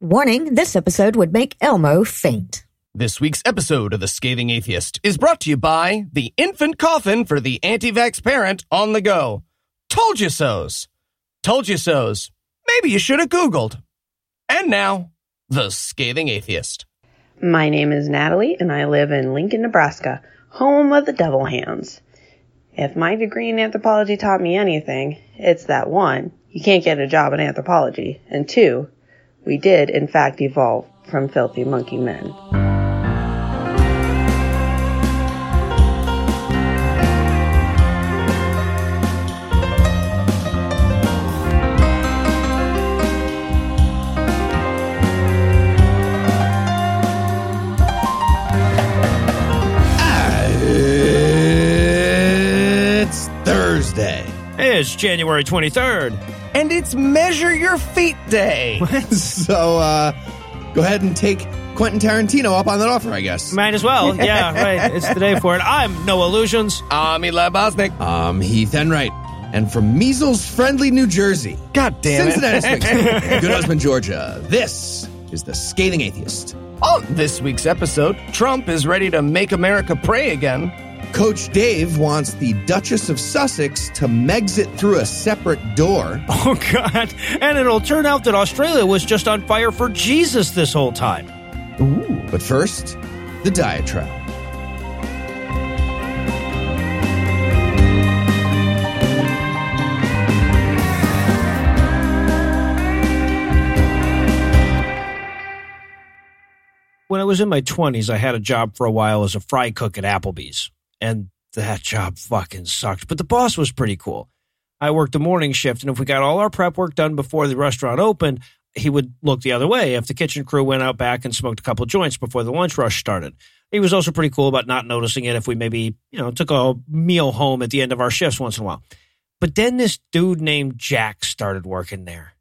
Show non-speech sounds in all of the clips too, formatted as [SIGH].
Warning this episode would make Elmo faint. This week's episode of The Scathing Atheist is brought to you by the infant coffin for the anti vax parent on the go. Told you so's. Told you so's. Maybe you should have Googled. And now, The Scathing Atheist. My name is Natalie, and I live in Lincoln, Nebraska, home of the Devil Hands. If my degree in anthropology taught me anything, it's that one, you can't get a job in anthropology, and two, we did, in fact, evolve from filthy monkey men. January 23rd. And it's Measure Your Feet Day. [LAUGHS] So, uh, go ahead and take Quentin Tarantino up on that offer, I guess. Might as well. [LAUGHS] Yeah, right. It's the day for it. I'm Noah Lugeons. I'm Eli Bosnick. I'm Heath Enright. And from measles friendly New Jersey, God damn Cincinnati it. Springs, [LAUGHS] Good Husband, Georgia. This is the Scathing Atheist. On this week's episode, Trump is ready to make America pray again. Coach Dave wants the Duchess of Sussex to Megxit through a separate door. [LAUGHS] Oh, God. And it'll turn out that Australia was just on fire for Jesus this whole time. But first, the diatribe. When I was in my 20s, I had a job for a while as a fry cook at Applebee's. And that job fucking sucked. But the boss was pretty cool. I worked the morning shift, and if we got all our prep work done before the restaurant opened, he would look the other way if the kitchen crew went out back and smoked a couple joints before the lunch rush started. He was also pretty cool about not noticing it if we maybe, you know, took a meal home at the end of our shifts once in a while. But then this dude named Jack started working there,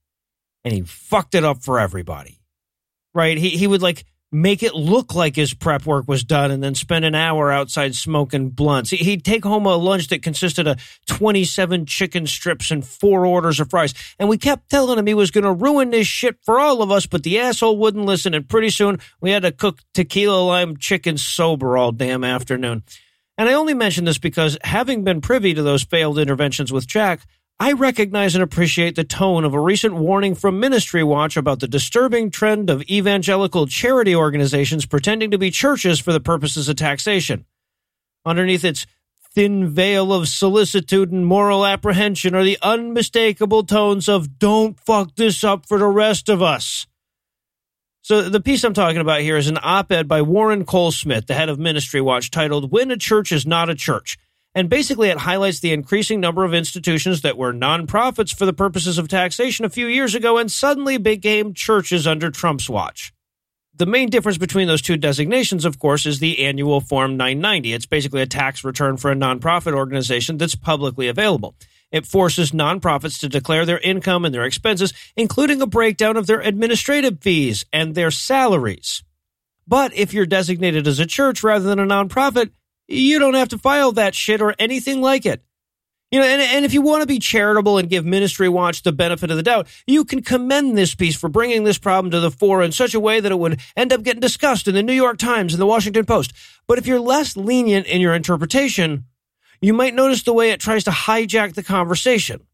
and he fucked it up for everybody. Right? He he would like make it look like his prep work was done and then spend an hour outside smoking blunts. He- He'd take home a lunch that consisted of 27 chicken strips and four orders of fries. And we kept telling him he was going to ruin this shit for all of us, but the asshole wouldn't listen. And pretty soon we had to cook tequila lime chicken sober all damn afternoon. And I only mention this because having been privy to those failed interventions with Jack, I recognize and appreciate the tone of a recent warning from Ministry Watch about the disturbing trend of evangelical charity organizations pretending to be churches for the purposes of taxation. Underneath its thin veil of solicitude and moral apprehension are the unmistakable tones of don't fuck this up for the rest of us. So the piece I'm talking about here is an op-ed by Warren Cole Smith, the head of Ministry Watch, titled When a Church is Not a Church. And basically it highlights the increasing number of institutions that were nonprofits for the purposes of taxation a few years ago and suddenly became churches under Trump's watch. The main difference between those two designations, of course, is the annual Form 990. It's basically a tax return for a nonprofit organization that's publicly available. It forces nonprofits to declare their income and their expenses, including a breakdown of their administrative fees and their salaries. But if you're designated as a church rather than a nonprofit, you don't have to file that shit or anything like it. You know, and, and if you want to be charitable and give Ministry Watch the benefit of the doubt, you can commend this piece for bringing this problem to the fore in such a way that it would end up getting discussed in the New York Times and the Washington Post. But if you're less lenient in your interpretation, you might notice the way it tries to hijack the conversation.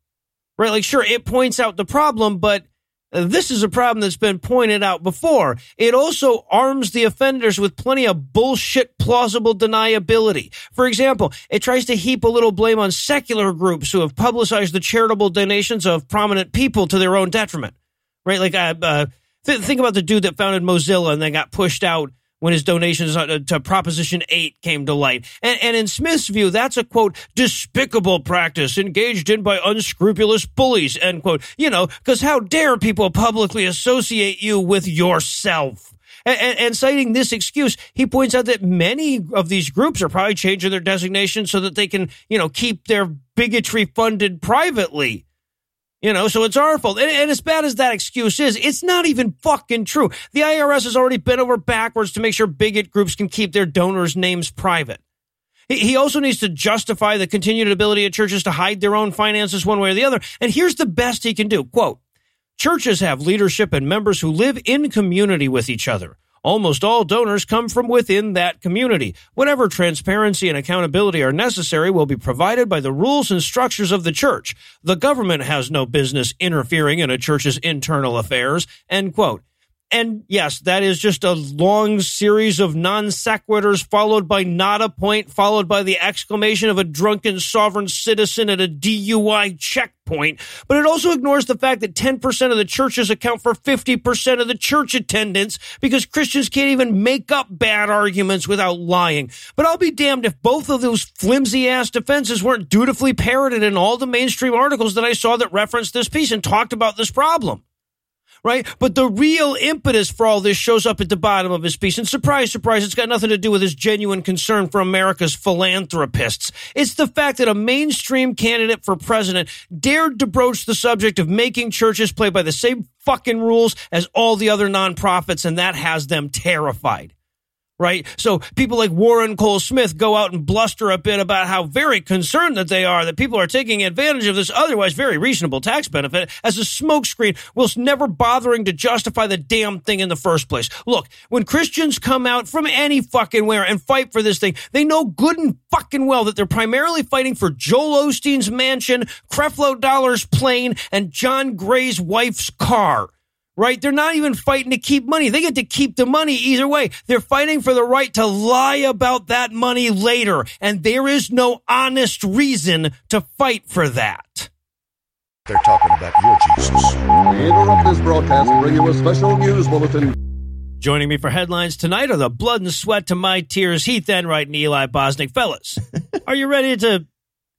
Right? Like, sure, it points out the problem, but this is a problem that's been pointed out before. It also arms the offenders with plenty of bullshit plausible deniability. For example, it tries to heap a little blame on secular groups who have publicized the charitable donations of prominent people to their own detriment. Right? Like, uh, uh, th- think about the dude that founded Mozilla and then got pushed out when his donations uh, to Proposition 8 came to light. And, and in Smith's view, that's a quote, despicable practice engaged in by unscrupulous bullies, end quote. You know, because how dare people publicly associate you with yourself? And, and, and, citing this excuse, he points out that many of these groups are probably changing their designation so that they can, you know, keep their bigotry funded privately. You know, so it's our fault. And, and, as bad as that excuse is, it's not even fucking true. The IRS has already bent over backwards to make sure bigot groups can keep their donors' names private. He, he also needs to justify the continued ability of churches to hide their own finances one way or the other. And here's the best he can do. Quote, Churches have leadership and members who live in community with each other. Almost all donors come from within that community. Whatever transparency and accountability are necessary will be provided by the rules and structures of the church. The government has no business interfering in a church's internal affairs. End quote. And yes, that is just a long series of non sequiturs followed by not a point, followed by the exclamation of a drunken sovereign citizen at a DUI checkpoint. But it also ignores the fact that 10% of the churches account for 50% of the church attendance because Christians can't even make up bad arguments without lying. But I'll be damned if both of those flimsy ass defenses weren't dutifully parroted in all the mainstream articles that I saw that referenced this piece and talked about this problem right? But the real impetus for all this shows up at the bottom of his piece. And surprise, surprise, it's got nothing to do with his genuine concern for America's philanthropists. It's the fact that a mainstream candidate for president dared to broach the subject of making churches play by the same fucking rules as all the other nonprofits, and that has them terrified right? So people like Warren Cole Smith go out and bluster a bit about how very concerned that they are that people are taking advantage of this otherwise very reasonable tax benefit as a smokescreen whilst never bothering to justify the damn thing in the first place. Look, when Christians come out from any fucking where and fight for this thing, they know good and fucking well that they're primarily fighting for Joel Osteen's mansion, Creflo Dollar's plane, and John Gray's wife's car right? They're not even fighting to keep money. They get to keep the money either way. They're fighting for the right to lie about that money later. And there is no honest reason to fight for that. They're talking about your Jesus. We interrupt this broadcast and bring you a special news bulletin. Joining me for headlines tonight are the blood and sweat to my tears, Heath Enright and Eli Bosnick. Fellas, [LAUGHS] are you ready to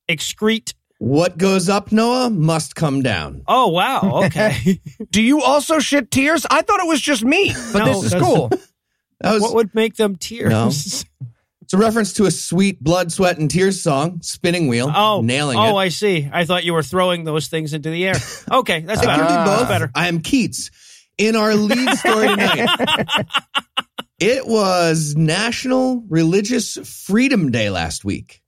excrete What goes up, Noah, must come down. Oh wow! Okay. [LAUGHS] Do you also shit tears? I thought it was just me, but No, this is that's- cool. [LAUGHS] That was what would make them tears? No. [LAUGHS] it's a reference to a sweet blood, sweat, and tears song, Spinning Wheel. Oh, nailing it. oh. I see. I thought you were throwing those things into the air. Okay, that's I better. can do That's both. better. I am Keats. In our lead story tonight, it was National Religious Freedom Day last week.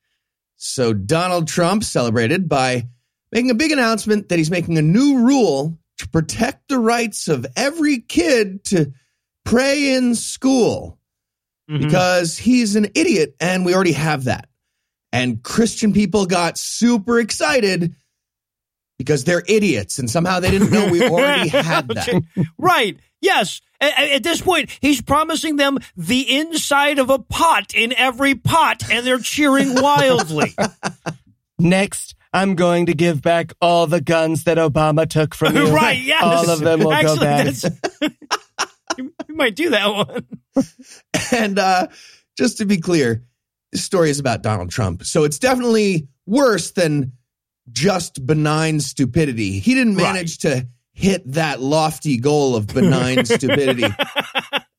So Donald Trump celebrated by making a big announcement that he's making a new rule to protect the rights of every kid to pray in school Mhm. because he's an idiot and we already have that. And Christian people got super excited because they're idiots and somehow they didn't know we already [LAUGHS] had that. Okay. Right. Yes. A- a- At this point, he's promising them the inside of a pot in every pot, and they're cheering wildly. [LAUGHS] Next, I'm going to give back all the guns that Obama took from [LAUGHS] you. right. Yes. All of them will Actually, go back. that's- you, you might do that one. And uh, just to be clear, this story is about Donald Trump. So it's definitely worse than just benign stupidity. He didn't manage to hit that lofty goal of benign [LAUGHS] stupidity.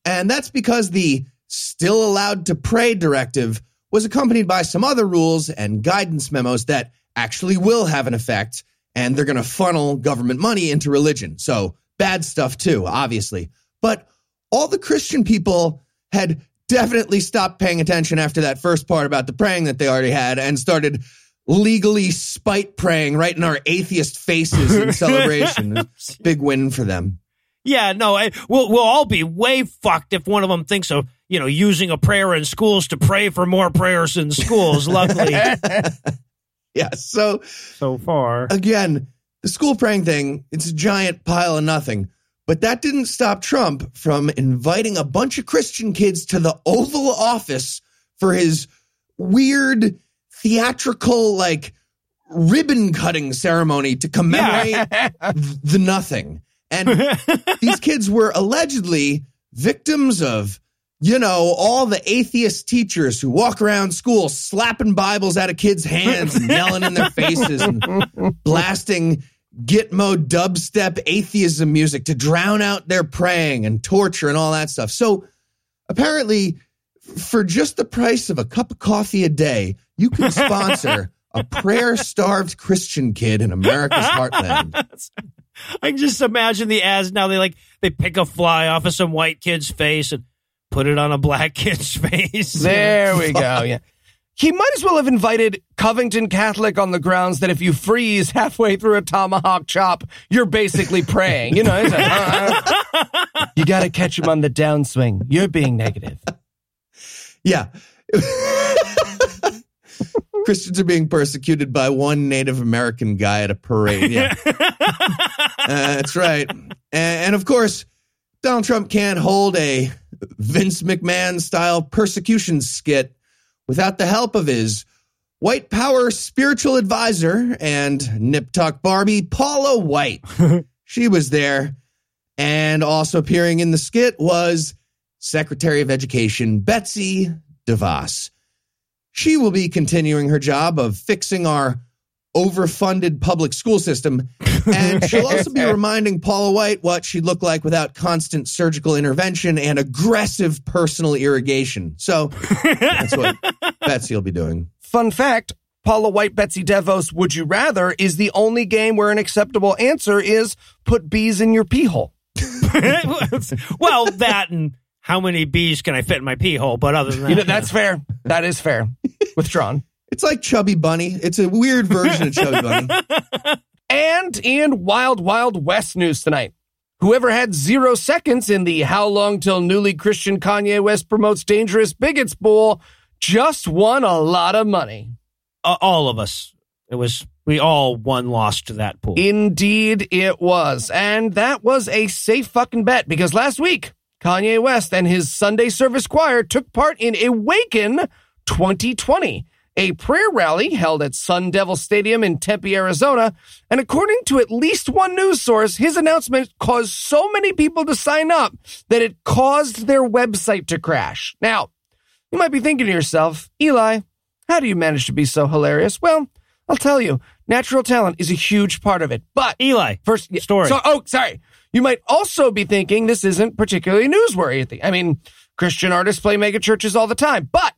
And that's because the still allowed to pray directive was accompanied by some other rules and guidance memos that actually will have an effect and they're going to funnel government money into religion. So bad stuff too, obviously. But all the Christian people had definitely stopped paying attention after that first part about the praying that they already had and started legally spite praying right in our atheist faces in [LAUGHS] celebration. Big win for them. Yeah, no, I, we'll we'll all be way fucked if one of them thinks of you know using a prayer in schools to pray for more prayers in schools. Luckily, [LAUGHS] Yeah. So so far. again, the school praying thing, it's a giant pile of nothing. But that didn't stop Trump from inviting a bunch of Christian kids to the Oval Office for his weird theatrical, like, ribbon cutting ceremony to commemorate [LAUGHS] the nothing. And [LAUGHS] these kids were allegedly victims of, you know, all the atheist teachers who walk around school slapping Bibles out of kids' hands and yelling in their faces and blasting Gitmo dubstep atheism music to drown out their praying and torture and all that stuff. So apparently, for just the price of a cup of coffee a day, you can sponsor a prayer starved Christian kid in America's [LAUGHS] heartland. I can just imagine the ads now. They like they pick a fly off of some white kid's face and put it on a black [LAUGHS] kid's face. There we go. Yeah. he might as well have invited Covington Catholic on the grounds that if you freeze halfway through a tomahawk chop, you're basically praying. You know, it's like, uh, you got to catch him on the downswing. You're being negative. [LAUGHS] Yeah. [LAUGHS] Christians are being persecuted by one Native American guy at a parade. Yeah. [LAUGHS] Uh, that's right. And, and of course, Donald Trump can't hold a Vince McMahon style persecution skit without the help of his white power spiritual advisor and Nip Tuck Barbie, Paula White. [LAUGHS] she was there. And also appearing in the skit was Secretary of Education Betsy DeVos. She will be continuing her job of fixing our overfunded public school system. And she'll also be [LAUGHS] reminding Paula White what she'd look like without constant surgical intervention and aggressive personal irrigation. So that's what [LAUGHS] Betsy will be doing. Fun fact Paula White, Betsy DeVos, Would You Rather is the only game where an acceptable answer is put bees in your pee hole. [LAUGHS] well, that and how many bees can I fit in my pee hole? But other than that, You know, that's fair. That is fair. [LAUGHS] Withdrawn. It's like Chubby Bunny. It's a weird version of Chubby Bunny. [LAUGHS] And in Wild Wild West news tonight, whoever had zero seconds in the How Long Till Newly Christian Kanye West Promotes Dangerous Bigots Bowl just won a lot of money. uh, all of us. It was we all won lost to that pool. Indeed, it was. And that was a safe fucking bet because last week, Kanye West and his Sunday service choir took part in Awaken 2020, a prayer rally held at Sun Devil Stadium in Tempe, Arizona. And according to at least one news source, his announcement caused so many people to sign up that it caused their website to crash. Now, you might be thinking to yourself, Eli, how do you manage to be so hilarious? Well, I'll tell you, natural talent is a huge part of it. But Eli, First story. So, oh, sorry. You might also be thinking this isn't particularly newsworthy. I mean, Christian artists play mega churches all the time, but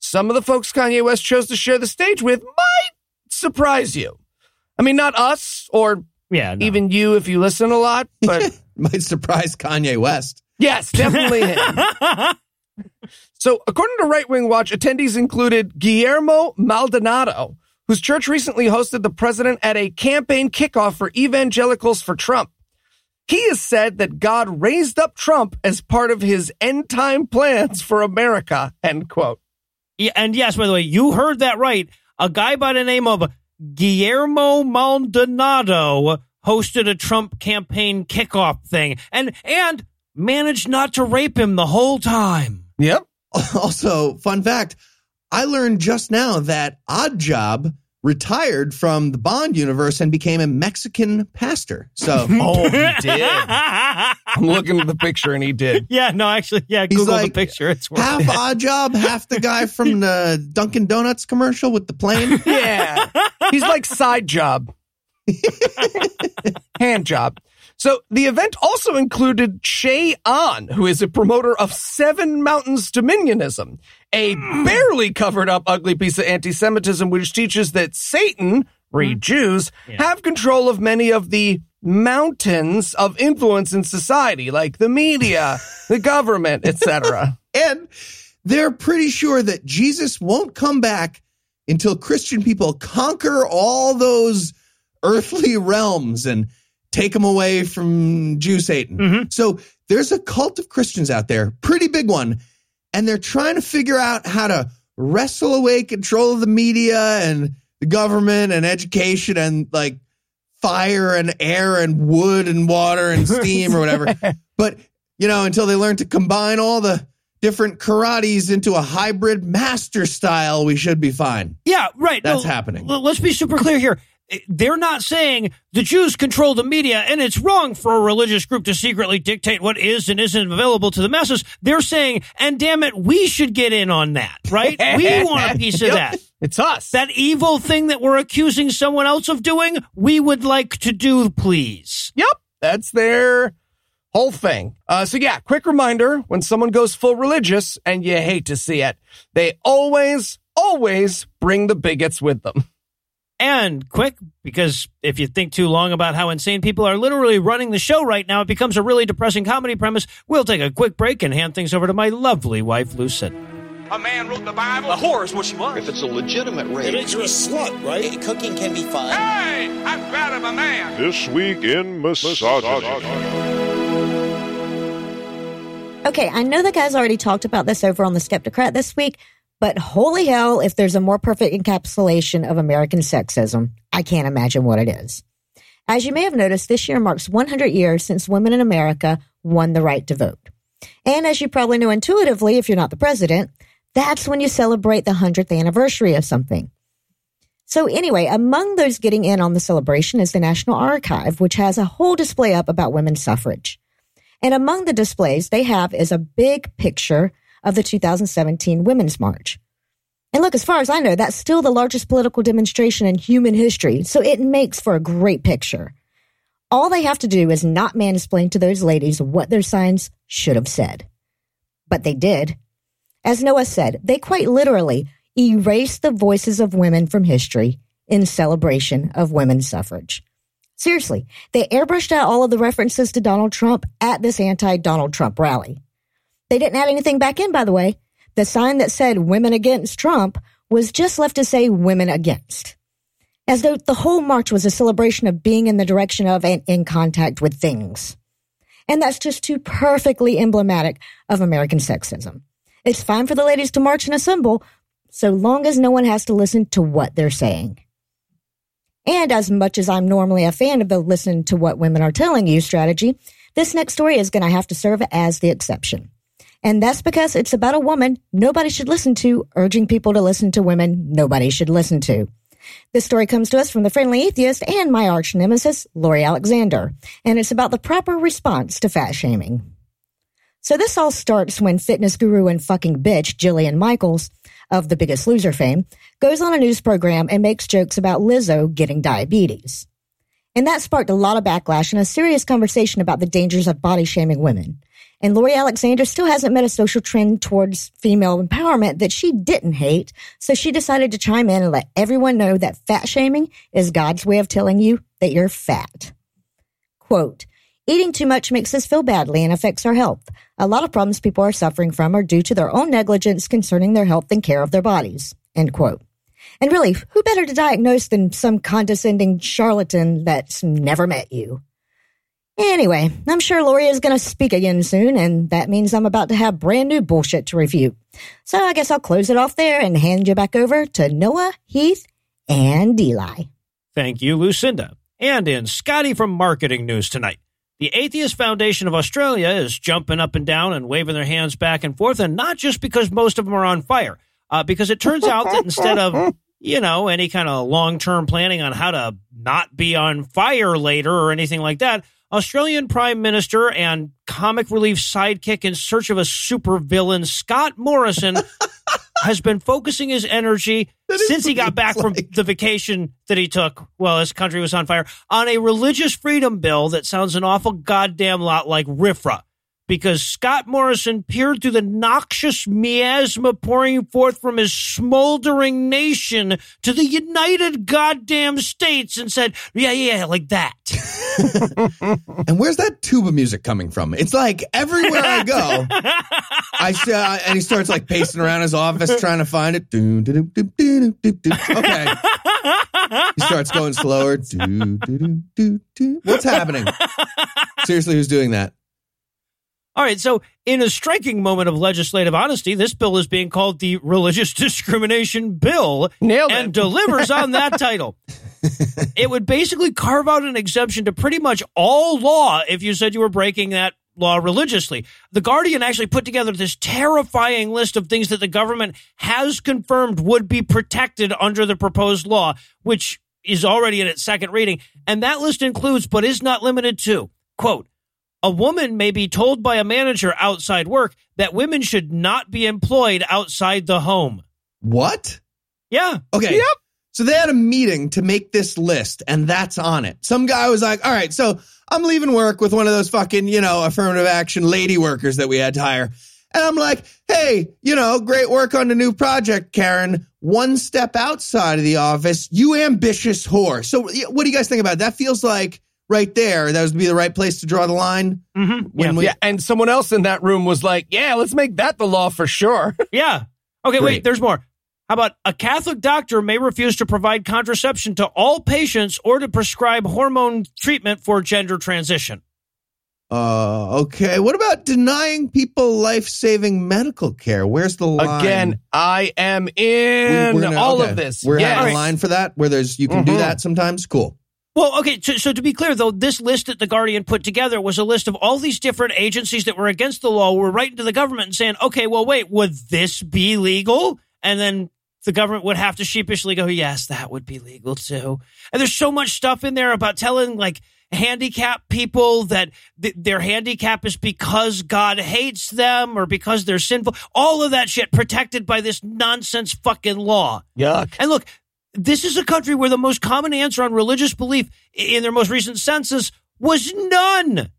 some of the folks Kanye West chose to share the stage with might surprise you. I mean, not us or yeah, no. even you if you listen a lot, [LAUGHS] but Might surprise Kanye West. yes, definitely him. [LAUGHS] So, according to Right Wing Watch, attendees included Guillermo Maldonado, whose church recently hosted the president at a campaign kickoff for evangelicals for Trump. He has said that God raised up Trump as part of his end time plans for America, end quote. Yeah, and yes, by the way, you heard that right. A guy by the name of Guillermo Maldonado hosted a Trump campaign kickoff thing and and managed not to rape him the whole time. Yep. [LAUGHS] Also, fun fact I learned just now that Odd Job retired from the Bond universe and became a Mexican pastor. So [LAUGHS] Oh, he did. [LAUGHS] I'm looking at the picture and he did. yeah, no, actually, yeah, He's Google like the picture. It's worth half it. Odd Job, half the guy from the Dunkin' Donuts commercial with the plane. [LAUGHS] Yeah. He's like side job. Hand job. So the event also included Ché Ahn, who is a promoter of Seven Mountains Dominionism, a barely covered up ugly piece of anti-Semitism which teaches that Satan, mm-hmm. read Jews, have control of many of the mountains of influence in society, like the media, [LAUGHS] the government, etc. And they're pretty sure that Jesus won't come back until Christian people conquer all those earthly [LAUGHS] realms and take them away from Jew Satan. Mm-hmm. So there's a cult of Christians out there, pretty big one, and they're trying to figure out how to wrestle away control of the media and the government and education and like fire and air and wood and water and [LAUGHS] steam or whatever. But, you know, until they learn to combine all the different karates into a hybrid master style, we should be fine. Yeah, right. That's No, happening. Let's be super clear here. They're not saying the Jews control the media and it's wrong for a religious group to secretly dictate what is and isn't available to the masses. They're saying, and damn it, we should get in on that, right? we [LAUGHS] want a piece of that. It's us. That evil thing that we're accusing someone else of doing, we would like to do, please. Yep, that's their whole thing. Uh, so yeah, quick reminder: when someone goes full religious, and you hate to see it, they always, always bring the bigots with them. And quick, because if you think too long about how insane people are literally running the show right now, it becomes a really depressing comedy premise. We'll take a quick break and hand things over to my lovely wife, Lucette. A man wrote the Bible. A whore is what she was. If it's a legitimate It rape, makes you a slut, right? Cooking can be fun. Hey, I'm proud of a man. This week in misogyny. Okay, I know the guys already talked about this over on the Skepticrat this week, but holy hell, if there's a more perfect encapsulation of American sexism, I can't imagine what it is. As you may have noticed, this year marks 100 years since women in America won the right to vote. And as you probably know intuitively, if you're not the president, that's when you celebrate the 100th anniversary of something. So anyway, among those getting in on the celebration is the National Archive, which has a whole display up about women's suffrage. And among the displays they have is a big picture of the 2017 Women's March. And look, as far as I know, that's still the largest political demonstration in human history, so it makes for a great picture. All they have to do is not mansplain to those ladies what their signs should have said. But they did. As Noah said, they quite literally erased the voices of women from history in celebration of women's suffrage. Seriously, they airbrushed out all of the references to Donald Trump at this anti Donald Trump rally. They didn't add anything back in, by the way. The sign that said women against Trump was just left to say women against. As though the whole march was a celebration of being in the direction of and in contact with things. And that's just too perfectly emblematic of American sexism. It's fine for the ladies to march and assemble, so long as no one has to listen to what they're saying. And as much as I'm normally a fan of the listen to what women are telling you strategy, this next story is going to have to serve as the exception. And that's because it's about a woman nobody should listen to, urging people to listen to women nobody should listen to. This story comes to us from the Friendly Atheist and my arch nemesis, Lori Alexander, and it's about the proper response to fat shaming. So this all starts when fitness guru and fucking bitch Jillian Michaels of The Biggest Loser fame goes on a news program and makes jokes about Lizzo getting diabetes. And that sparked a lot of backlash and a serious conversation about the dangers of body shaming women. And Lori Alexander still hasn't met a social trend towards female empowerment that she didn't hate, so she decided to chime in and let everyone know that fat shaming is God's way of telling you that you're fat. Quote, Eating too much makes us feel badly and affects our health. A lot of problems people are suffering from are due to their own negligence concerning their health and care of their bodies. End quote. And really, who better to diagnose than some condescending charlatan that's never met you? Anyway, I'm sure Lori is going to speak again soon, and that means I'm about to have brand new bullshit to refute. So I guess I'll close it off there and hand you back over to Noah, Heath, and Eli. Thank you, Lucinda. And in Scotty from Marketing News tonight. The Atheist Foundation of Australia is jumping up and down and waving their hands back and forth, and not just because most of them are on fire, uh, because it turns out that instead of, [LAUGHS] you know, any kind of long term planning on how to not be on fire later or anything like that, Australian Prime Minister and comic relief sidekick in search of a supervillain, Scott Morrison, [LAUGHS] has been focusing his energy since he got back from the vacation that he took while his country was on fire on a religious freedom bill that sounds an awful goddamn lot like RFRA. Because Scott Morrison peered through the noxious miasma pouring forth from his smoldering nation to the United Goddamn States and said, Yeah, yeah, like that. [LAUGHS] and where's that tuba music coming from? It's like everywhere I go, I [LAUGHS] uh, and he starts like pacing around his office trying to find it. Okay. [LAUGHS] He starts going slower. Doo, doo, doo, doo, doo. What's happening? Seriously, who's doing that? All right, so in a striking moment of legislative honesty, this bill is being called the Religious [LAUGHS] Discrimination Bill Nailed it. and [LAUGHS] delivers on that title. it would basically carve out an exemption to pretty much all law if you said you were breaking that law religiously. The Guardian actually put together this terrifying list of things that the government has confirmed would be protected under the proposed law, which is already in its second reading. And that list includes, but is not limited to, quote, a woman may be told by a manager outside work that women should not be employed outside the home. What? Yeah. Okay. Yep. So they had a meeting to make this list, and that's on it. Some guy was like, all right, so I'm leaving work with one of those fucking, you know, affirmative action lady workers that we had to hire. And I'm like, hey, you know, great work on the new project, Karen. One step outside of the office, you ambitious whore. So what do you guys think about it? That feels like right there, that would be the right place to draw the line. Mm-hmm. When yeah, we- yeah, and someone else in that room was like, "Yeah, let's make that the law for sure." [LAUGHS] Yeah. Okay, Great. wait, there's more. How about a Catholic doctor may refuse to provide contraception to all patients or to prescribe hormone treatment for gender transition? Uh, okay. What about denying people life saving medical care? Where's the line? Again, I am in We- we're gonna- all okay. of this. We're yes. having a line for that where there's you can do Mhm. that sometimes. Cool. Well, okay, so, so to be clear, though, this list that The Guardian put together was a list of all these different agencies that were against the law, were writing to the government and saying, okay, well, wait, would this be legal? And then the government would have to sheepishly go, yes, that would be legal too. And there's so much stuff in there about telling, like, handicapped people that th- their handicap is because God hates them or because they're sinful. All of that shit protected by this nonsense fucking law. Yuck. And look, this is a country where the most common answer on religious belief in their most recent census was none.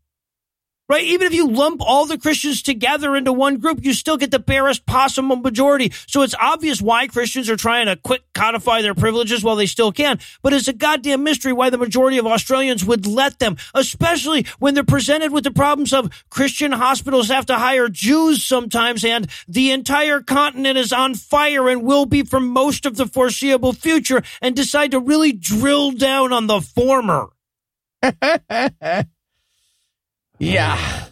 Right? Even if you lump all the Christians together into one group, you still get the barest possible majority. So it's obvious why Christians are trying to quick codify their privileges while they still can. But it's a goddamn mystery why the majority of Australians would let them, especially when they're presented with the problems of Christian hospitals have to hire Jews sometimes and the entire continent is on fire and will be for most of the foreseeable future and decide to really drill down on the former. [LAUGHS] Yeah.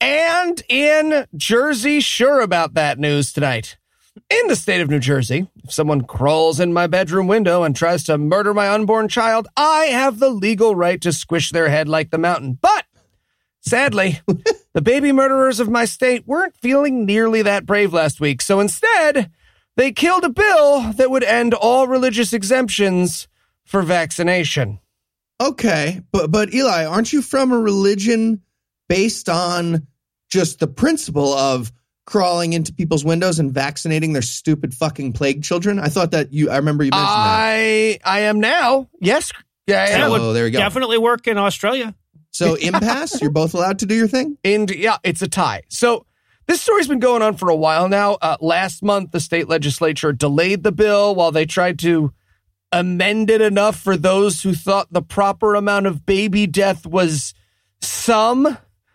And in Jersey, sure about that news tonight. In the state of New Jersey, if someone crawls in my bedroom window and tries to murder my unborn child, I have the legal right to squish their head like the mountain. But sadly, [LAUGHS] the baby murderers of my state weren't feeling nearly that brave last week. So instead, they killed a bill that would end all religious exemptions for vaccination. Okay, but but Eli, aren't you from a religion based on just the principle of crawling into people's windows and vaccinating their stupid fucking plague children? I thought that you. I remember you mentioned that. I I am now. Yes. Yeah, I That would Oh, there you go. Definitely work in Australia. So impasse, you're both allowed to do your thing. And yeah, it's a tie. So this story's been going on for a while now. Uh, last month, the state legislature delayed the bill while they tried to amend it enough for those who thought the proper amount of baby death was some.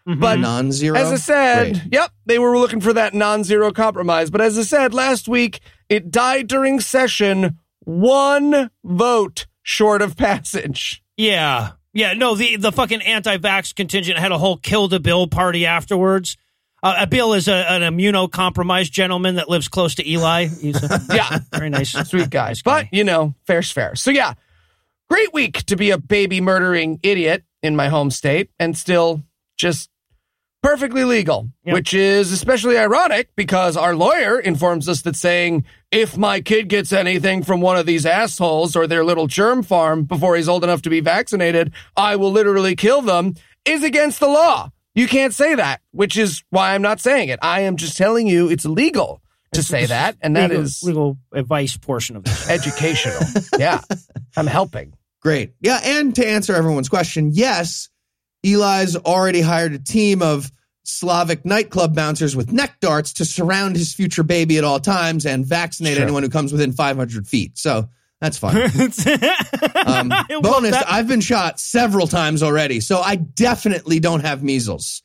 Mm-hmm. But Non-zero. as I said, Great. yep, they were looking for that non-zero compromise. But as I said last week, it died during session, one vote short of passage. Yeah. Yeah, no, the, the fucking anti-vax contingent had a whole kill the bill party afterwards. Uh, Bill is a, an immunocompromised gentleman that lives close to Eli. He's a [LAUGHS] Yeah. very nice. [LAUGHS] sweet guys. But, you know, fair's fair. So, yeah, great week to be a baby murdering idiot in my home state and still just perfectly legal, Yep. which is especially ironic because our lawyer informs us that saying, if my kid gets anything from one of these assholes or their little germ farm before he's old enough to be vaccinated, I will literally kill them, is against the law. You can't say that, which is why I'm not saying it. I am just telling you it's legal to say that, and that legal, is legal advice portion of this. educational. [LAUGHS] yeah, I'm helping. Great. Yeah, and to answer everyone's question, yes, Eli's already hired a team of Slavic nightclub bouncers with neck darts to surround his future baby at all times and vaccinate Sure. anyone who comes within 500 feet. So that's fine. [LAUGHS] Um, bonus, that. I've been shot several times already, so I definitely don't have measles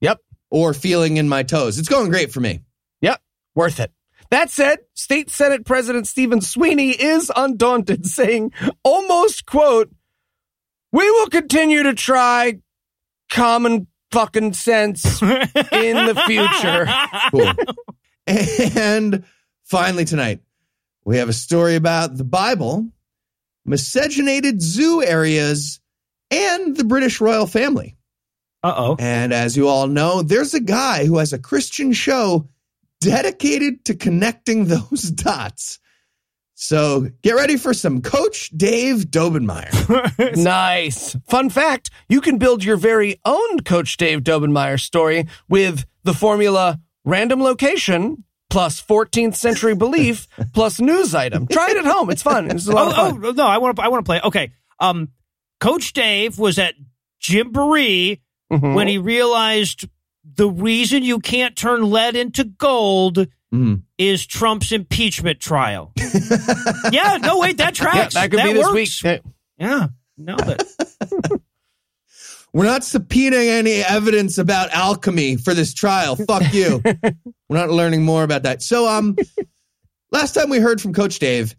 Yep, or feeling in my toes. It's going great for me. yep, worth it. That said, State Senate President Stephen Sweeney is undaunted, [LAUGHS] saying, almost quote, we will continue to try common fucking sense in the future. [LAUGHS] Cool. and finally, tonight, we have a story about the Bible, miscegenated zoo areas, and the British royal family. Uh oh. And as you all know, there's a guy who has a Christian show dedicated to connecting [LAUGHS] those dots. So get ready for some Coach Dave Daubenmire. [LAUGHS] nice. Fun fact you can build your very own Coach Dave Daubenmire story with the formula random location plus 14th century belief [LAUGHS] plus news item. Try it at home. It's fun. It's a lot of Oh, fun. oh no, I want to. I want to play. Okay. Um, Coach Dave was at Gymboree Mhm. when he realized the reason you can't turn lead into gold Mhm. is Trump's impeachment trial. [LAUGHS] yeah. No, wait. That yeah, tracks. that could be this week. Yeah. Yeah. No, that. [LAUGHS] We're not subpoenaing any evidence about alchemy for this trial. Fuck you. [LAUGHS] We're not learning more about that. So, um, last time we heard from Coach Dave,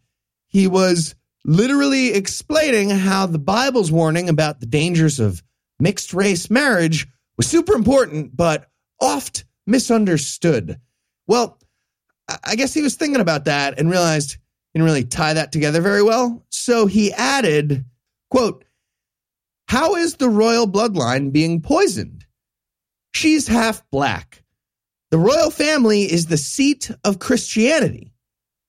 he was literally explaining how the Bible's warning about the dangers of mixed race marriage was super important, but oft misunderstood. Well, I- I guess he was thinking about that and realized he didn't really tie that together very well. So he added, quote, how is the royal bloodline being poisoned? She's half black. The royal family is the seat of Christianity.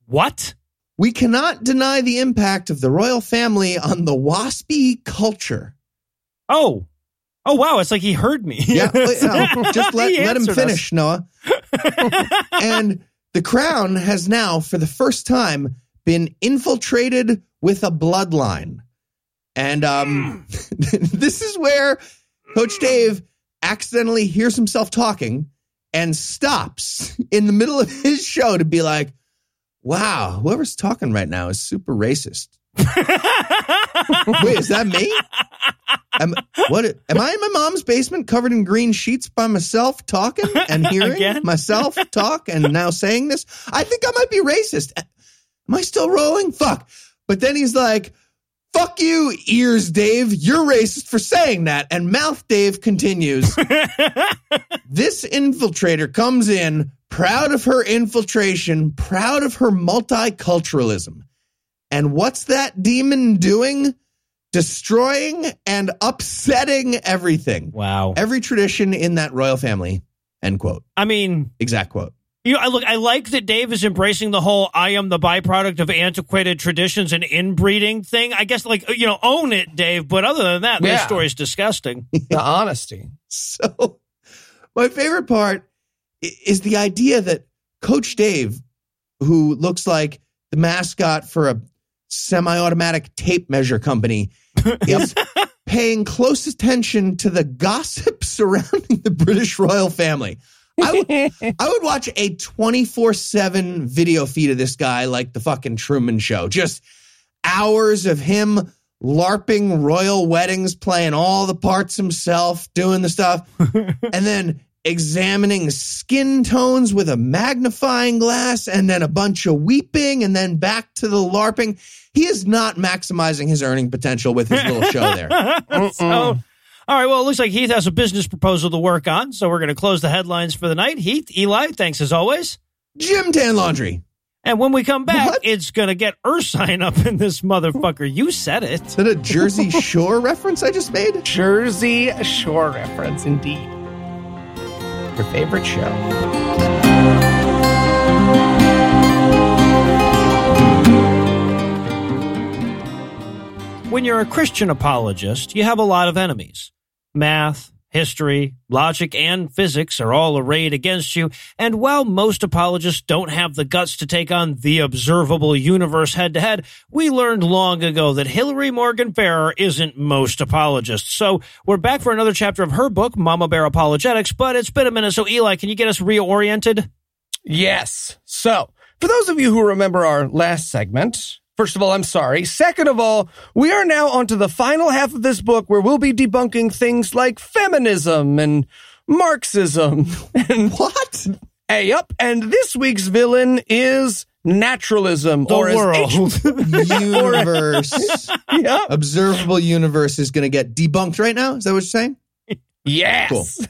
What? We cannot deny the impact of the royal family on the waspy culture. Oh. Oh wow, it's like he heard me. Yeah, [LAUGHS] no, just let, let him answered us. finish, Noah. [LAUGHS] and the crown has now, for the first time, been infiltrated with a bloodline. And um, [LAUGHS] this is where Coach Dave accidentally hears himself talking and stops in the middle of his show to be like, wow, whoever's talking right now is super racist. [LAUGHS] Wait, is that me? Am, what? Am I in my mom's basement covered in green sheets by myself talking and [LAUGHS] hearing Again? myself talk and now saying this? I think I might be racist. Am I still rolling? Fuck. But then he's like, fuck you, ears, Dave. You're racist for saying that. And mouth Dave continues. [LAUGHS] this infiltrator comes in proud of her infiltration, proud of her multiculturalism. And what's that demon doing? Destroying and upsetting everything. Wow. Every tradition in that royal family. End quote. I mean, Exact quote. You know, I look. I like that Dave is embracing the whole "I am the byproduct of antiquated traditions and inbreeding" thing. I guess, like you know, own it, Dave. But other than that, this Yeah. story's disgusting. [LAUGHS] The honesty. So, my favorite part is the idea that Coach Dave, who looks like the mascot for a semi automatic tape measure company, [LAUGHS] is paying close attention to the gossip [LAUGHS] surrounding the British royal family. I would, [LAUGHS] I would watch a 24 7 video feed of this guy like the fucking Truman Show. Just hours of him LARPing royal weddings, playing all the parts himself, doing the stuff, [LAUGHS] and then examining skin tones with a magnifying glass, and then a bunch of weeping, and then back to the LARPing. He is not maximizing his earning potential with his little show there. [LAUGHS] so, all right. Well, it looks like Heath has a business proposal to work on, so we're going to close the headlines for the night. Heath, Eli, thanks as always. Jim Tan Laundry. And when we come back, What? it's going to get Ursine [LAUGHS] up in this motherfucker. You said it. Is that a Jersey [LAUGHS] Shore reference I just made? Jersey Shore reference, indeed. Your favorite show. When you're a Christian apologist, you have a lot of enemies. Math, history, logic, and physics are all arrayed against you. And while most apologists don't have the guts to take on the observable universe head to head, we learned long ago that Hillary Morgan Ferrer isn't most apologists. So we're back for another chapter of her book, Mama Bear Apologetics, but it's been a minute. So Eli, can you get us reoriented? Yes. So, for those of you who remember our last segment, first of all, I'm sorry. Second of all, we are now onto the final half of this book where we'll be debunking things like feminism and Marxism [LAUGHS] and What? hey, yep. And this week's villain is naturalism The or as world. [LAUGHS] Universe. [LAUGHS] Yep. Observable universe is going to get debunked right now. Is that what you're saying? Yes.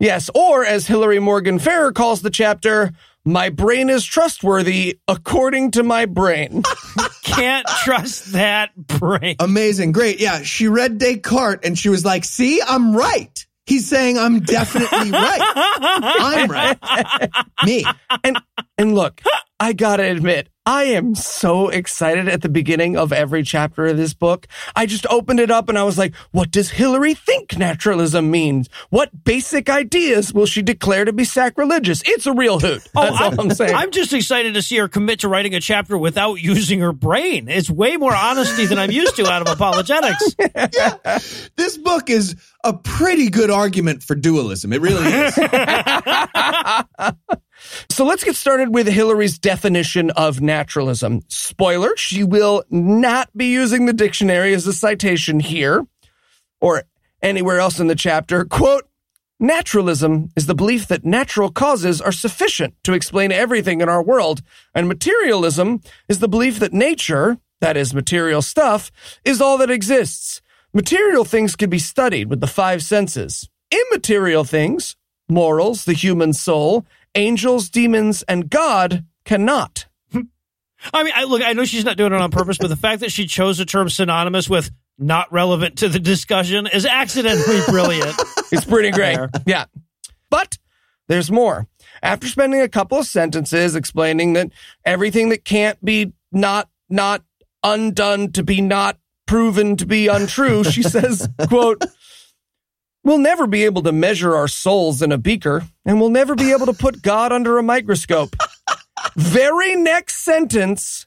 yes. Or as Hillary Morgan Ferrer calls the chapter, my brain is trustworthy according to my brain. [LAUGHS] Can't trust that brain. Amazing. Great. Yeah. She read Descartes and she was like, see, I'm right. He's saying I'm definitely right. [LAUGHS] I'm right. Me. and and look, I gotta admit, I am so excited at the beginning of every chapter of this book. I just opened it up and I was like, what does Hillary think naturalism means? What basic ideas will she declare to be sacrilegious? It's a real hoot. Oh, That's all I'm saying. I'm just excited to see her commit to writing a chapter without using her brain. It's way more honesty than I'm used to out of [LAUGHS] apologetics. This book is a pretty good argument for dualism. It really is. [LAUGHS] So let's get started with Hillary's definition of naturalism. Spoiler, she will not be using the dictionary as a citation here, or anywhere else in the chapter, quote, Naturalism is the belief that natural causes are sufficient to explain everything in our world, and materialism is the belief that nature, that is, material stuff, is all that exists. Material things can be studied with the five senses. Immaterial things, morals, the human soul, angels, demons, and God cannot. [LAUGHS] I mean, I, look, I know she's not doing it on purpose, but the fact that she chose a term synonymous with not relevant to the discussion is accidentally [LAUGHS] brilliant. It's pretty great. Yeah. But there's more. After spending a couple of sentences explaining that everything that can't be not, not undone to be not proven to be untrue, she [LAUGHS] says, quote, We'll never be able to measure our souls in a beaker, and we'll never be able to put God under a microscope. Very next sentence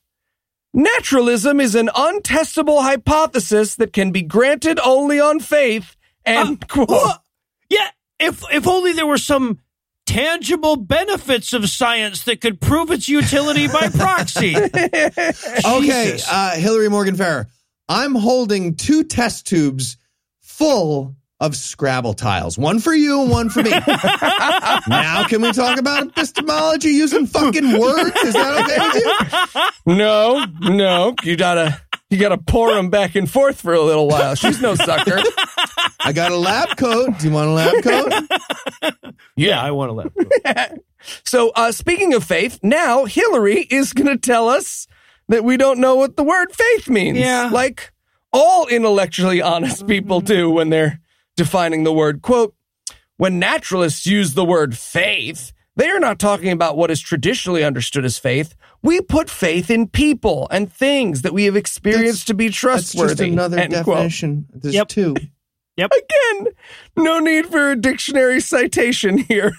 Naturalism is an untestable hypothesis that can be granted only on faith. End quote. Wha- yeah, if if only there were some tangible benefits of science that could prove its utility by proxy. [LAUGHS] Okay, uh, Hillary Morgan Ferrer. I'm holding two test tubes full of Scrabble tiles. One for you and one for me. [LAUGHS] now, can we talk about epistemology using fucking words? Is that okay with you? No, no, you gotta you gotta pour them back and forth for a little while. She's no sucker. I got a lab coat. Do you want a lab coat? yeah, I want to let. So, uh, speaking of faith, now Hillary is gonna tell us that we don't know what the word faith means. Yeah. like all intellectually honest people do when they're defining the word. Quote: When naturalists use the word faith. They are not talking about what is traditionally understood as faith. We put faith in people and things that we have experienced to be trustworthy. That's trustworthy. just another End quote. definition. There's Yep. two. Again, no need for a dictionary citation here.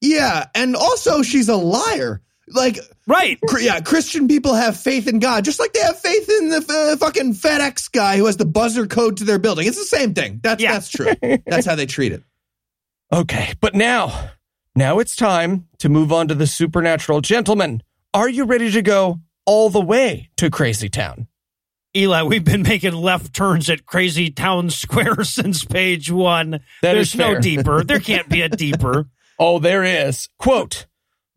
Yeah, and also she's a liar. Like, Right. yeah, Christian people have faith in God, just like they have faith in the uh, fucking FedEx guy who has the buzzer code to their building. It's the same thing. That's Yeah. that's true. That's how they treat it. Okay, but now, now it's time to move on to the supernatural. Gentlemen, are you ready to go all the way to Crazy Town? Eli, we've been making left turns at Crazy Town Square [LAUGHS] since page one. That There's is no deeper. There can't be a deeper. [LAUGHS] Oh, there is. Quote,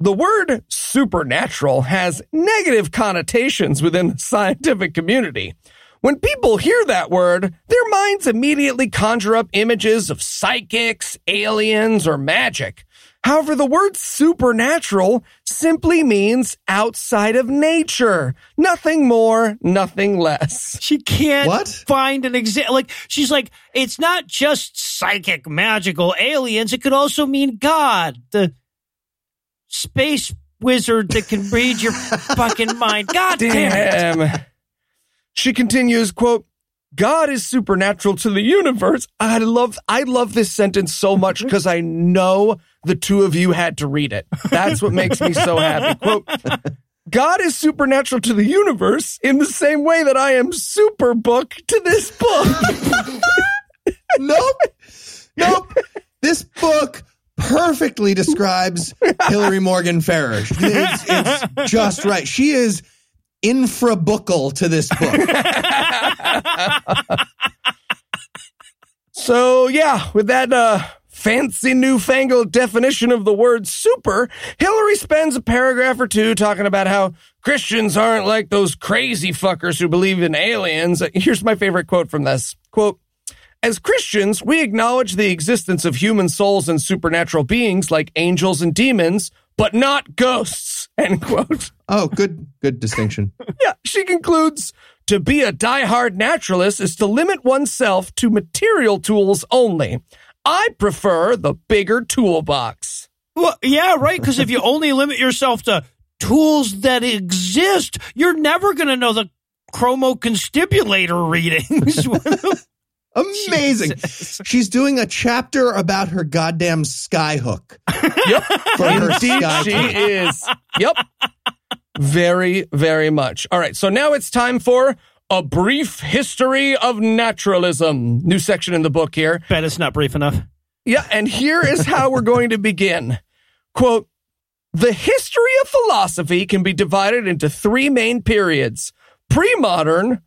the word supernatural has negative connotations within the scientific community. When people hear that word, their minds immediately conjure up images of psychics, aliens, or magic. However, the word supernatural simply means outside of nature. Nothing more, nothing less. She can't What? find an example. Like she's like, it's not just psychic, magical aliens. It could also mean God, the space wizard that can read your [LAUGHS] fucking mind. God damn it! She continues, quote, God is supernatural to the universe. I love I love this sentence so much mm-hmm. because I know the two of you had to read it. That's what makes me so happy. [LAUGHS] Quote, God is supernatural to the universe in the same way that I am super book to this book. [LAUGHS] nope. Nope. This book perfectly describes [LAUGHS] Hillary Morgan Ferrer. It's, it's just right. She is infrabookal to this book. So yeah, with that uh fancy newfangled definition of the word super, Hillary spends a paragraph or two talking about how Christians aren't like those crazy fuckers who believe in aliens. Here's my favorite quote from this. Quote, as Christians, we acknowledge the existence of human souls and supernatural beings like angels and demons, but not ghosts. [LAUGHS] End quote. Oh, good, good distinction. [LAUGHS] Yeah, she concludes to be a diehard naturalist is to limit oneself to material tools only. I prefer the bigger toolbox. Well, yeah, right. Because if you [LAUGHS] only limit yourself to tools that exist, you're never going to know the chromoconstibulator readings. Amazing. She's doing a chapter about her goddamn skyhook. Yep, For her indeed sky she hook. is. Yep, very, very much. All right, so now it's time for a brief history of naturalism. New section in the book here. Bet it's not brief enough. Yeah, and here is how we're going to begin. Quote, the history of philosophy can be divided into three main periods pre modern,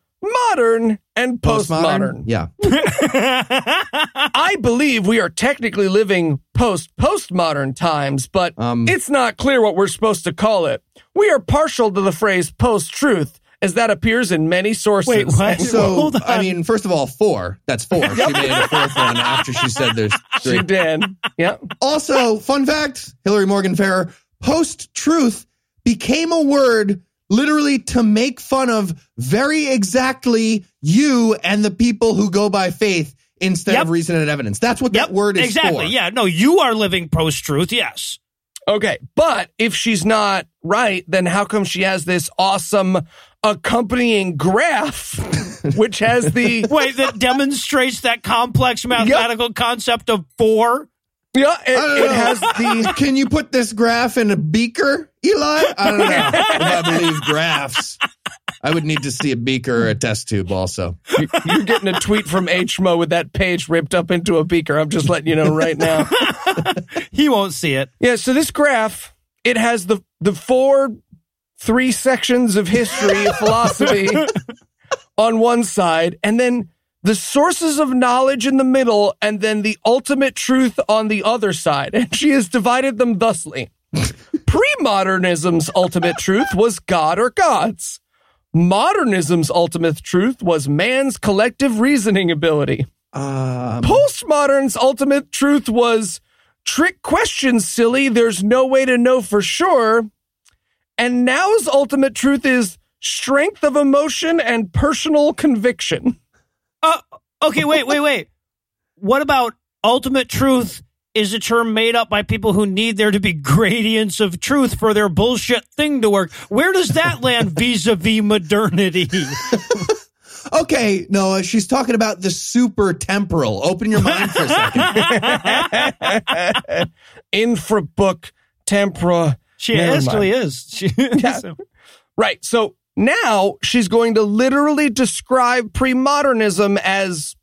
modern and postmodern. Yeah. [LAUGHS] I believe we are technically living post postmodern times, but Um, it's not clear what we're supposed to call it. We are partial to the phrase post truth, as that appears in many sources. Wait, what? So, Hold on. I mean, first of all, four. That's four. She made a fourth one after she said there's [LAUGHS] three. She did. Yeah. Also, fun fact Hillary Morgan Ferrer, post truth became a word literally to make fun of very exactly you and the people who go by faith instead Yep. of reason and evidence. That's what Yep, that word is exactly. for. Yeah, no, you are living post truth. Yes. Okay. But if she's not right, then how come she has this awesome accompanying graph, [LAUGHS] which has the. Wait, that demonstrates that complex mathematical concept of four. Yeah, it, it has the. [LAUGHS] Can you put this graph in a beaker, Eli? I don't know. I believe graphs. I would need to see a beaker or a test tube also. You're getting a tweet from HMO with that page ripped up into a beaker. I'm just letting you know right now. [LAUGHS] He won't see it. Yeah, so this graph, it has the the four three sections of history of philosophy [LAUGHS] on one side, and then the sources of knowledge in the middle, and then the ultimate truth on the other side. And she has divided them thusly. [LAUGHS] Pre-modernism's ultimate truth was God or gods. Modernism's ultimate truth was man's collective reasoning ability. Um, Postmodern's ultimate truth was trick questions, silly. There's no way to know for sure. And now's ultimate truth is strength of emotion and personal conviction. Uh, okay, wait, wait, wait. What about ultimate truth is a term made up by people who need there to be gradients of truth for their bullshit thing to work. Where does that land vis-a-vis modernity? [LAUGHS] okay, Noah, she's talking about the super temporal. Open your mind for a second. [LAUGHS] Infrabook tempora. She actually is. She, [LAUGHS] Yeah. Right. So now she's going to literally describe pre-modernism as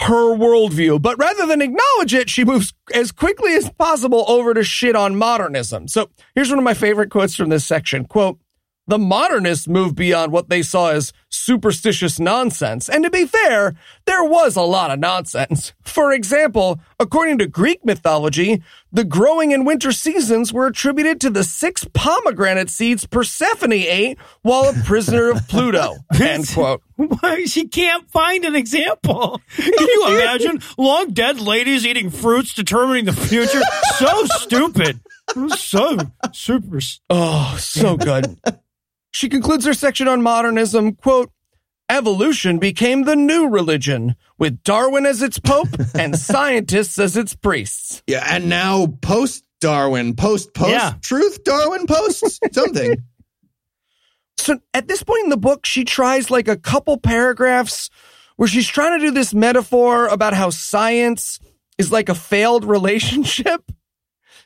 her worldview. But rather than acknowledge it, she moves as quickly as possible over to shit on modernism. So here's one of my favorite quotes from this section. Quote, the modernists moved beyond what they saw as superstitious nonsense. And to be fair, there was a lot of nonsense. For example, according to Greek mythology, the growing and winter seasons were attributed to the six pomegranate seeds Persephone ate while a prisoner of Pluto. [LAUGHS] End quote. Why she can't find an example. Can you imagine long dead ladies eating fruits determining the future? So stupid. So super. Oh, so good. She concludes her section on modernism, quote, evolution became the new religion, with Darwin as its pope [LAUGHS] and scientists as its priests. yeah, and now post Darwin, post post Yeah. truth Darwin posts something. [LAUGHS] So at this point in the book, she tries like a couple paragraphs where she's trying to do this metaphor about how science is like a failed [LAUGHS] relationship.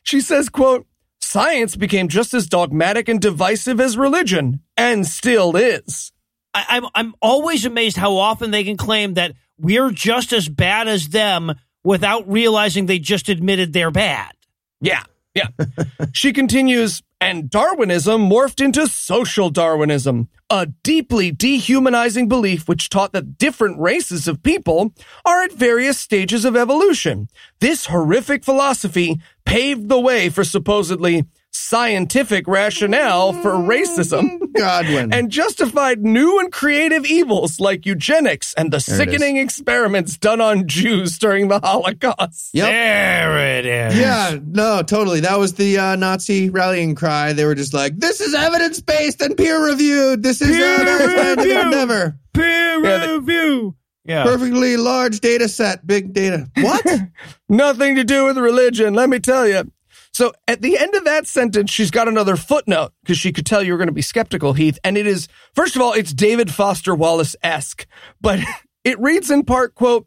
She says, quote, science became just as dogmatic and divisive as religion and still is. I, I'm I'm always amazed how often they can claim that we're just as bad as them without realizing they just admitted they're bad. Yeah, yeah. [LAUGHS] she continues, and Darwinism morphed into social Darwinism, a deeply dehumanizing belief which taught that different races of people are at various stages of evolution. This horrific philosophy paved the way for supposedly scientific rationale for racism. [LAUGHS] Godwin. And justified new and creative evils like eugenics and the There sickening experiments done on Jews during the Holocaust. Yep. There it is. Yeah, no, totally. That was the uh, Nazi rallying cry. They were just like, "This is evidence based and peer reviewed. This is Peer uh, very scientific reviewed. endeavor. Peer Yeah, they- review. Yeah. Perfectly large data set, big data. What? [LAUGHS] Nothing to do with religion, let me tell you. So at the end of that sentence, she's got another footnote because she could tell you were going to be skeptical, Heath. And it is, first of all, it's David Foster Wallace esque, but [LAUGHS] it reads in part, quote,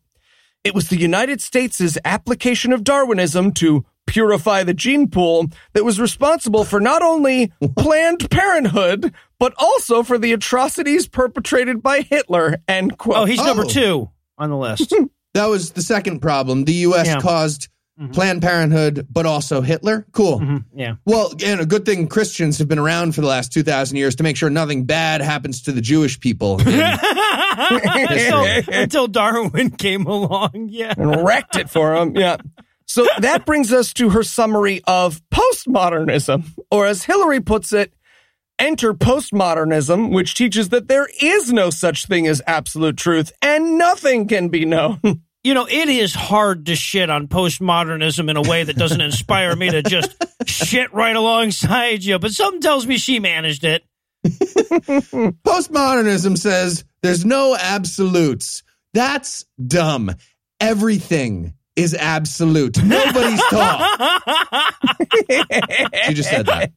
it was the United States' application of Darwinism to purify the gene pool that was responsible for not only [LAUGHS] Planned Parenthood, but also for the atrocities perpetrated by Hitler, end quote. Oh, he's number Oh. two on the list. [LAUGHS] that was the second problem. The U.S. Yeah. caused Planned Parenthood, but also Hitler. Cool. Mm-hmm. Yeah. Well, and a good thing Christians have been around for the last 2,000 years to make sure nothing bad happens to the Jewish people. [LAUGHS] until, until Darwin [LAUGHS] came along. Yeah. and wrecked it for him. Yeah. So that brings us to her summary of postmodernism, or as Hillary puts it, enter postmodernism, which teaches that there is no such thing as absolute truth and nothing can be known. [LAUGHS] You know, it is hard to shit on postmodernism in a way that doesn't inspire me to just [LAUGHS] shit right alongside you, but something tells me she managed it. [LAUGHS] Postmodernism says there's no absolutes. That's dumb. Everything is absolute. Nobody's taught. She just said that.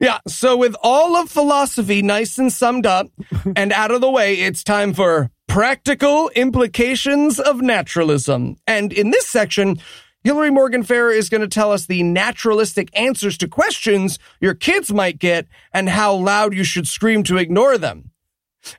Yeah. So with all of philosophy nice and summed up [LAUGHS] and out of the way, it's time for practical implications of naturalism. And in this section, Hillary Morgan Ferrer is going to tell us the naturalistic answers to questions your kids might get and how loud you should scream to ignore them.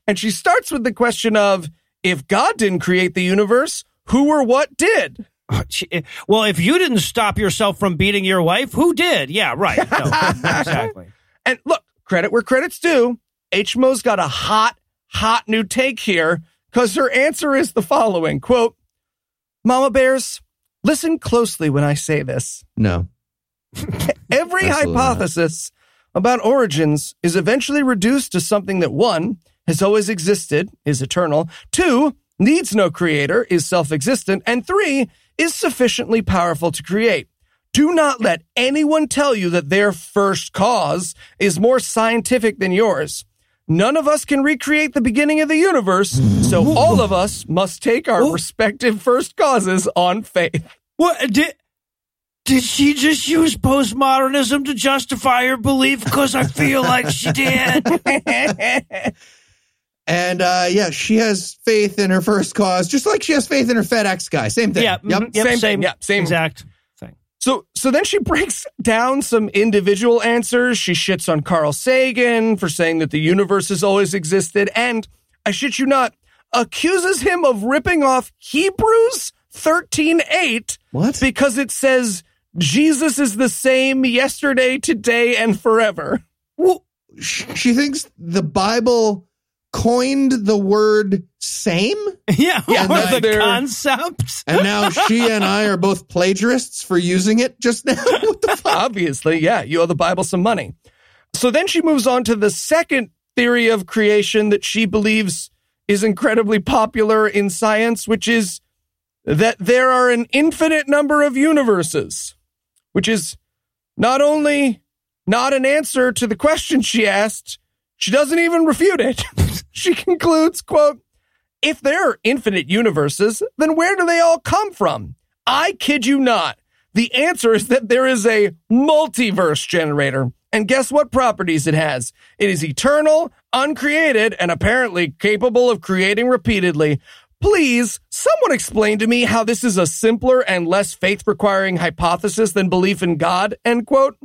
And she starts with the question of if God didn't create the universe, who or what did? [LAUGHS] She- eh, Well, if you didn't stop yourself from beating your wife, who did? Yeah, right. No, [LAUGHS] exactly. And look, credit where credit's due. HMO's got a hot, hot new take here because her answer is the following quote, Mama Bears, listen closely when I say this. No. [LAUGHS] Every Absolutely not. hypothesis about origins is eventually reduced to something that one has always existed, is eternal, two needs no creator, is self existent, and three is sufficiently powerful to create. Do not let anyone tell you that their first cause is more scientific than yours. None of us can recreate the beginning of the universe, so all of us must take our respective first causes on faith. What uh, did did she just use postmodernism to justify her belief? Because I feel like she did. [LAUGHS] And uh, yeah, she has faith in her first cause, just like she has faith in her FedEx guy. Same thing. Yeah, Yep. mhm, yep, Same- same, yeah, same. exact thing. So, so then she breaks down some individual answers. She shits on Carl Sagan for saying that the universe has always existed. And I shit you not, accuses him of ripping off Hebrews 13 8 What? because it says Jesus is the same yesterday, today, and forever. Well, she thinks the Bible coined the word same, [LAUGHS] Yeah, Yeah, or the [LAUGHS] they're- concept. and now she and I are both plagiarists for using it just now. [LAUGHS] What the fuck? Obviously, yeah, you owe the Bible some money. So then she moves on to the second theory of creation that she believes is incredibly popular in science, which is that there are an infinite number of universes, which is not only not an answer to the question she asked, she doesn't even refute it. She concludes, quote, if there are infinite universes, then where do they all come from? I kid you not. The answer is that there is a multiverse generator. And guess what properties it has? It is eternal, uncreated, and apparently capable of creating repeatedly. Please, someone explain to me how this is a simpler and less faith requiring hypothesis than belief in God, end quote.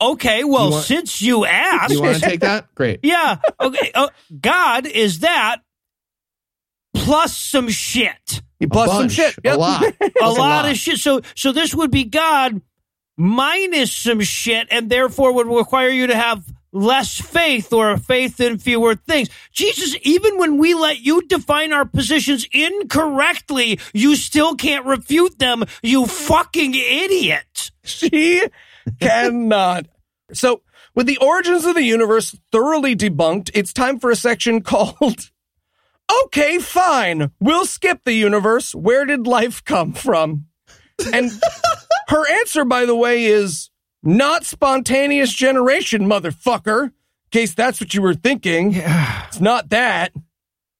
Okay, well, You want- since you asked, You want to take that? Great. [LAUGHS] yeah, okay, uh, God is that plus some shit. He A plus some bunch, shit. A Yep. lot. [LAUGHS] a lot, of shit. So, so this would be God minus some shit, and therefore would require you to have less faith or a faith in fewer things. Jesus, even when we let you define our positions incorrectly, you still can't refute them. You fucking idiot. [LAUGHS] She [LAUGHS] cannot. So, with the origins of the universe thoroughly debunked, it's time for a section [LAUGHS] called Okay, fine. We'll skip the universe. Where did life come from? And [LAUGHS] her answer, by the way, is not spontaneous generation, motherfucker. In case that's what you were thinking. It's not that,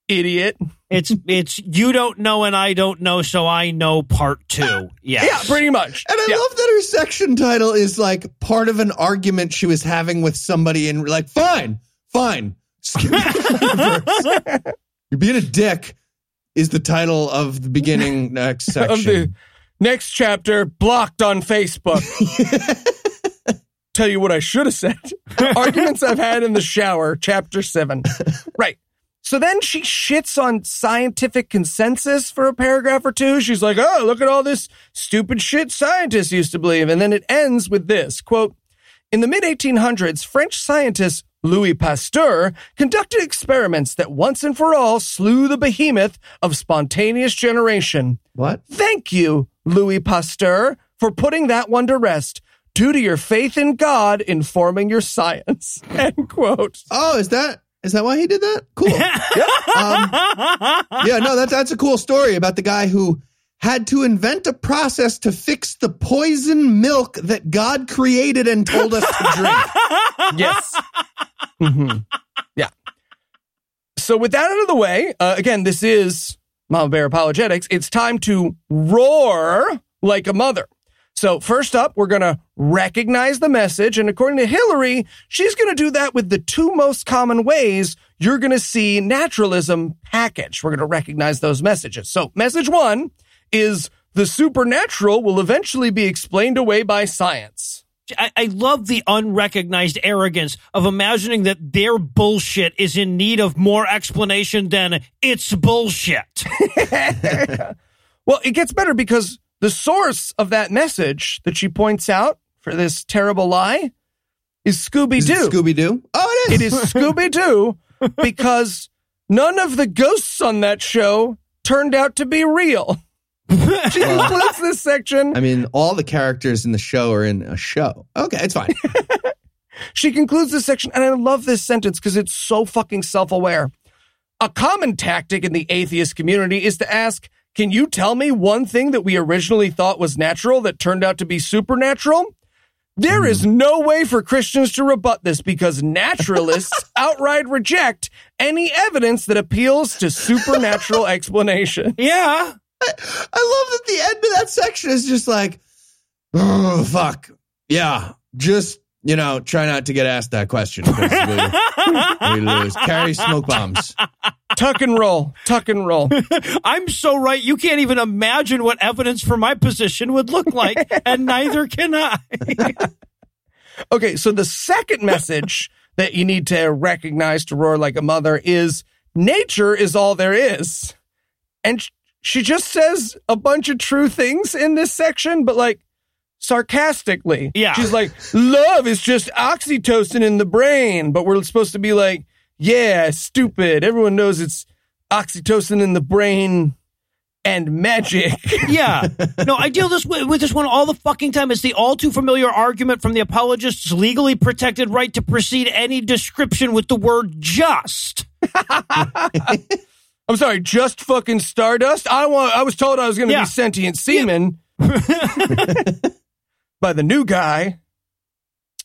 idiot. It's it's you don't know and I don't know, so I know part two. [LAUGHS] Yes. Yeah, pretty much. And I Yeah. love that her section title is like part of an argument she was having with somebody, and like, fine, fine. Skip the [LAUGHS] universe. You're being a dick is the title of the beginning [LAUGHS] next section. of the next chapter blocked on Facebook. Tell you what I should have said. Arguments I've had in the shower, chapter seven. Right. So then she shits on scientific consensus for a paragraph or two. She's like, oh, look at all this stupid shit scientists used to believe. And then it ends with this quote, in the mid 1800s, French scientist Louis Pasteur conducted experiments that once and for all slew the behemoth of spontaneous generation. What? Thank you, Louis Pasteur, for putting that one to rest. Due to your faith in God informing your science. [LAUGHS] End quote. Oh, is that is that why he did that? Cool. [LAUGHS] um, yeah, no, that's that's a cool story about the guy who had to invent a process to fix the poison milk that God created and told us to drink. [LAUGHS] Yes. Mhm. Yeah. So with that out of the way, uh, again, this is Mama Bear Apologetics. It's time to roar like a mother. So first up, we're going to recognize the message. And according to Hillary, she's going to do that with the two most common ways you're going to see naturalism packaged. We're going to recognize those messages. So message one is the supernatural will eventually be explained away by science. I, I love the unrecognized arrogance of imagining that their bullshit is in need of more explanation than it's bullshit. [LAUGHS] Well, it gets better because the source of that message that she points out for this terrible lie is Scooby Doo. Scooby Doo? Oh, it It is. [LAUGHS] is Scooby Doo because none of the ghosts on that show turned out to be real. [LAUGHS] She includes this section. I mean, all the characters in the show are in a show. Okay, it's fine. [LAUGHS] She concludes this section, and I love this sentence because it's so fucking self aware. A common tactic in the atheist community is to ask, Can you tell me one thing that we originally thought was natural that turned out to be supernatural? There is hmm. no way for Christians to rebut this because naturalists [LAUGHS] outright reject any evidence that appeals to supernatural [LAUGHS] explanation. yeah. I love that the end of that section is just like, oh, fuck. Yeah, just, you know, try not to get asked that question. We, we [LAUGHS] lose. Carry smoke bombs. Tuck and roll, tuck and roll. [LAUGHS] I'm so right. You can't even imagine what evidence for my position would look like, and neither can I. [LAUGHS] Okay, so the second message that you need to recognize to roar like a mother is nature is all there is. And she just says a bunch of true things in this section, but like sarcastically. Yeah. She's like, love is just oxytocin in the brain, but we're supposed to be like, yeah, stupid. Everyone knows it's oxytocin in the brain and magic. [LAUGHS] Yeah. No, I deal this with, with this one all the fucking time. It's the all too familiar argument from the apologist's legally protected right to precede any description with the word just. [LAUGHS] I'm sorry, just fucking stardust. I want. I was told I was going to Yeah. be sentient semen [LAUGHS] by the new guy.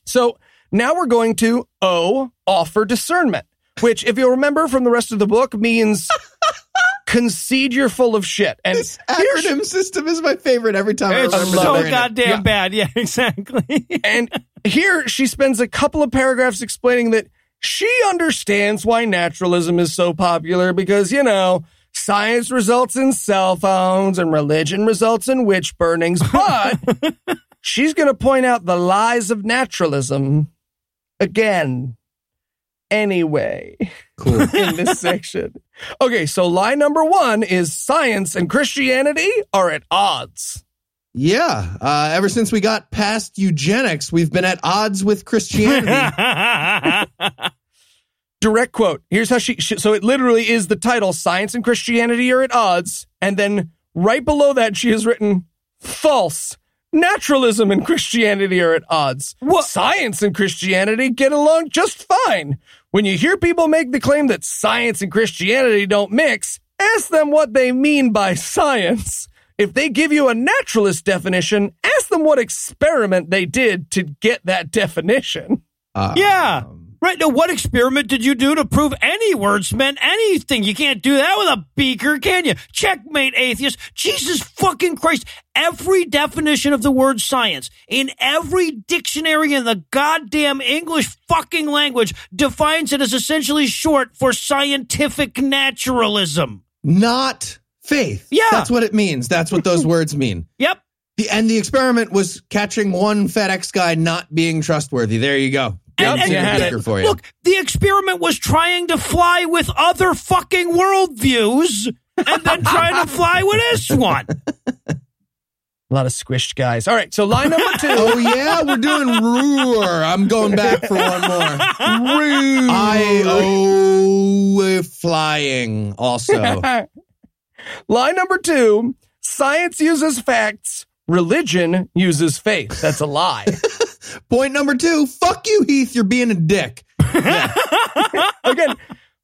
So now we're going to O offer discernment, which, if you'll remember from the rest of the book, means [LAUGHS] concede you're full of shit. And This here's- acronym system is my favorite every time I It's remember so they're it. goddamn Yeah. bad. Yeah, [LAUGHS] exactly. And here she spends a couple of paragraphs explaining that she understands why naturalism is so popular because, you know, science results in cell phones and religion results in witch burnings. But [LAUGHS] she's going to point out the lies of naturalism again. Anyway, Cool. [LAUGHS] in this section. Okay, so lie number one is science and Christianity are at odds. Yeah. Uh, ever since we got past eugenics, we've been at odds with Christianity. [LAUGHS] direct quote. Here's how she, she, so it literally is the title Science and Christianity are at odds. And then right below that, she has written false. Naturalism and Christianity are at odds. What? Science and Christianity get along just fine. When you hear people make the claim that science and Christianity don't mix, ask them what they mean by science. If they give you a naturalist definition, ask them what experiment they did to get that definition. Uh, yeah. Right. Now, what experiment did you do to prove any words meant anything? You can't do that with a beaker, can you? Checkmate, atheist. Jesus fucking Christ. Every definition of the word science in every dictionary in the goddamn English fucking language defines it as essentially short for scientific naturalism. Not faith. Yeah. That's what it means. That's what those [LAUGHS] words mean. Yep. The, and the experiment was catching one FedEx guy not being trustworthy. There you go. Yep, and- you had Sticker it. for you. Look, the experiment was trying to fly with other fucking worldviews and then trying to fly with this one. A lot of squished guys. All right, so line number two. [LAUGHS] Oh yeah, we're doing roar. I'm going back for one more. [LAUGHS] I oh flying also. [LAUGHS] line number two science uses facts, religion uses faith. That's a lie. Point number two. Fuck you, Heath. You're being a dick. [LAUGHS] Again,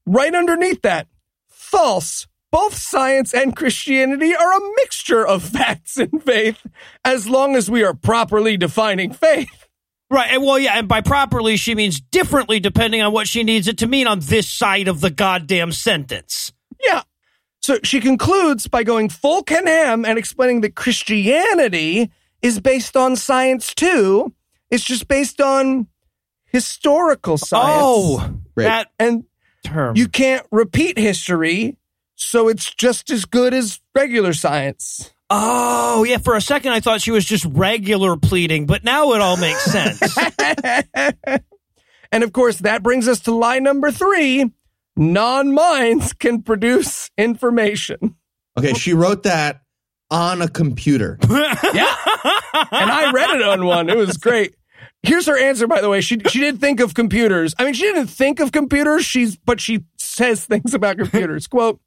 right underneath that, false. Both science and Christianity are a mixture of [LAUGHS] facts and faith, as long as we are properly defining faith. Right. And well, yeah. And by properly, she means differently depending on what she needs it to mean on this side of the goddamn sentence. Yeah. So she concludes by going full Ken Ham and explaining that Christianity is based on science too. It's just based on historical oh, science. Oh, Right. that And term. you can't repeat history, so it's just as good as regular science. oh, yeah. For a second, I thought she was just regular pleading, but now it all makes sense. [LAUGHS] and of course, that brings us to line number three non minds can produce information. Okay, she wrote that on a computer. [LAUGHS] Yeah. and I read it on one. It was great. Here's her answer, by the way. She she did think of computers. I mean, she didn't think of computers. She's but she says things about computers. [LAUGHS] Quote: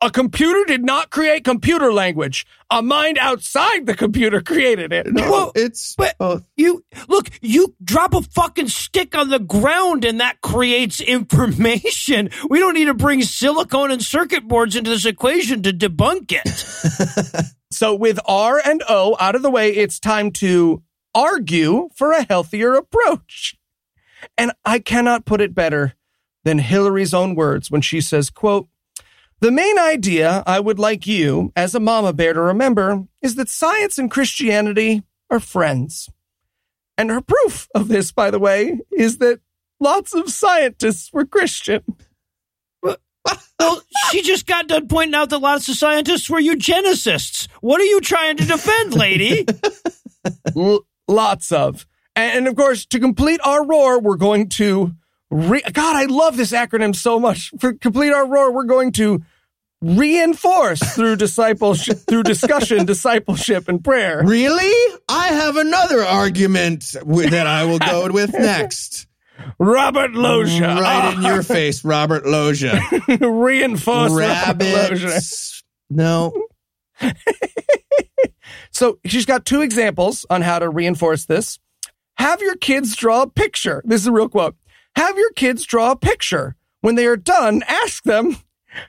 A computer did not create computer language. A mind outside the computer created it. No, Well, it's but- both. You look, you drop a fucking stick on the ground and that creates information. We don't need to bring silicone and circuit boards into this equation to debunk it. [LAUGHS] So with R and O out of the way, it's time to argue for a healthier approach. And I cannot put it better than Hillary's own words when she says, quote, the main idea I would like you, as a mama bear, to remember is that science and Christianity are friends. And her proof of this, by the way, is that lots of scientists were Christian. well, [LAUGHS] oh, she just got done pointing out that lots of scientists were eugenicists. What are you trying to defend, lady? [LAUGHS] L- lots of. And, of course, to complete our roar, we're going to re- God, I love this acronym so much. For complete our roar, we're going to reinforce through discipleship, through discussion, [LAUGHS] discipleship, and prayer. Really? I have another argument that I will go [LAUGHS] with next. Robert Loja. Mm, right in your face, Robert Loja. [LAUGHS] reinforce Robert Loja. No. So she's got two examples on how to reinforce this. Have your kids draw a picture. This is a real quote. Have your kids draw a picture. When they are done, ask them,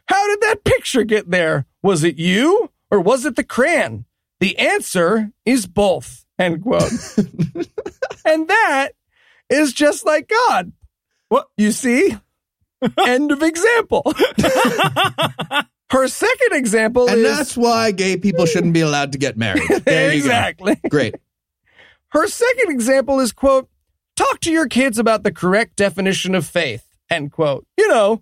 how did that picture get there? Was it you or was it the crayon? The answer is both. End quote. [LAUGHS] and that is just like God. What you see? [LAUGHS] End of example. [LAUGHS] Her second example And is that's why gay people shouldn't be allowed to get married. [LAUGHS] There you go. exactly. Great. Her second example is, quote, talk to your kids about the correct definition of faith, end quote. You know,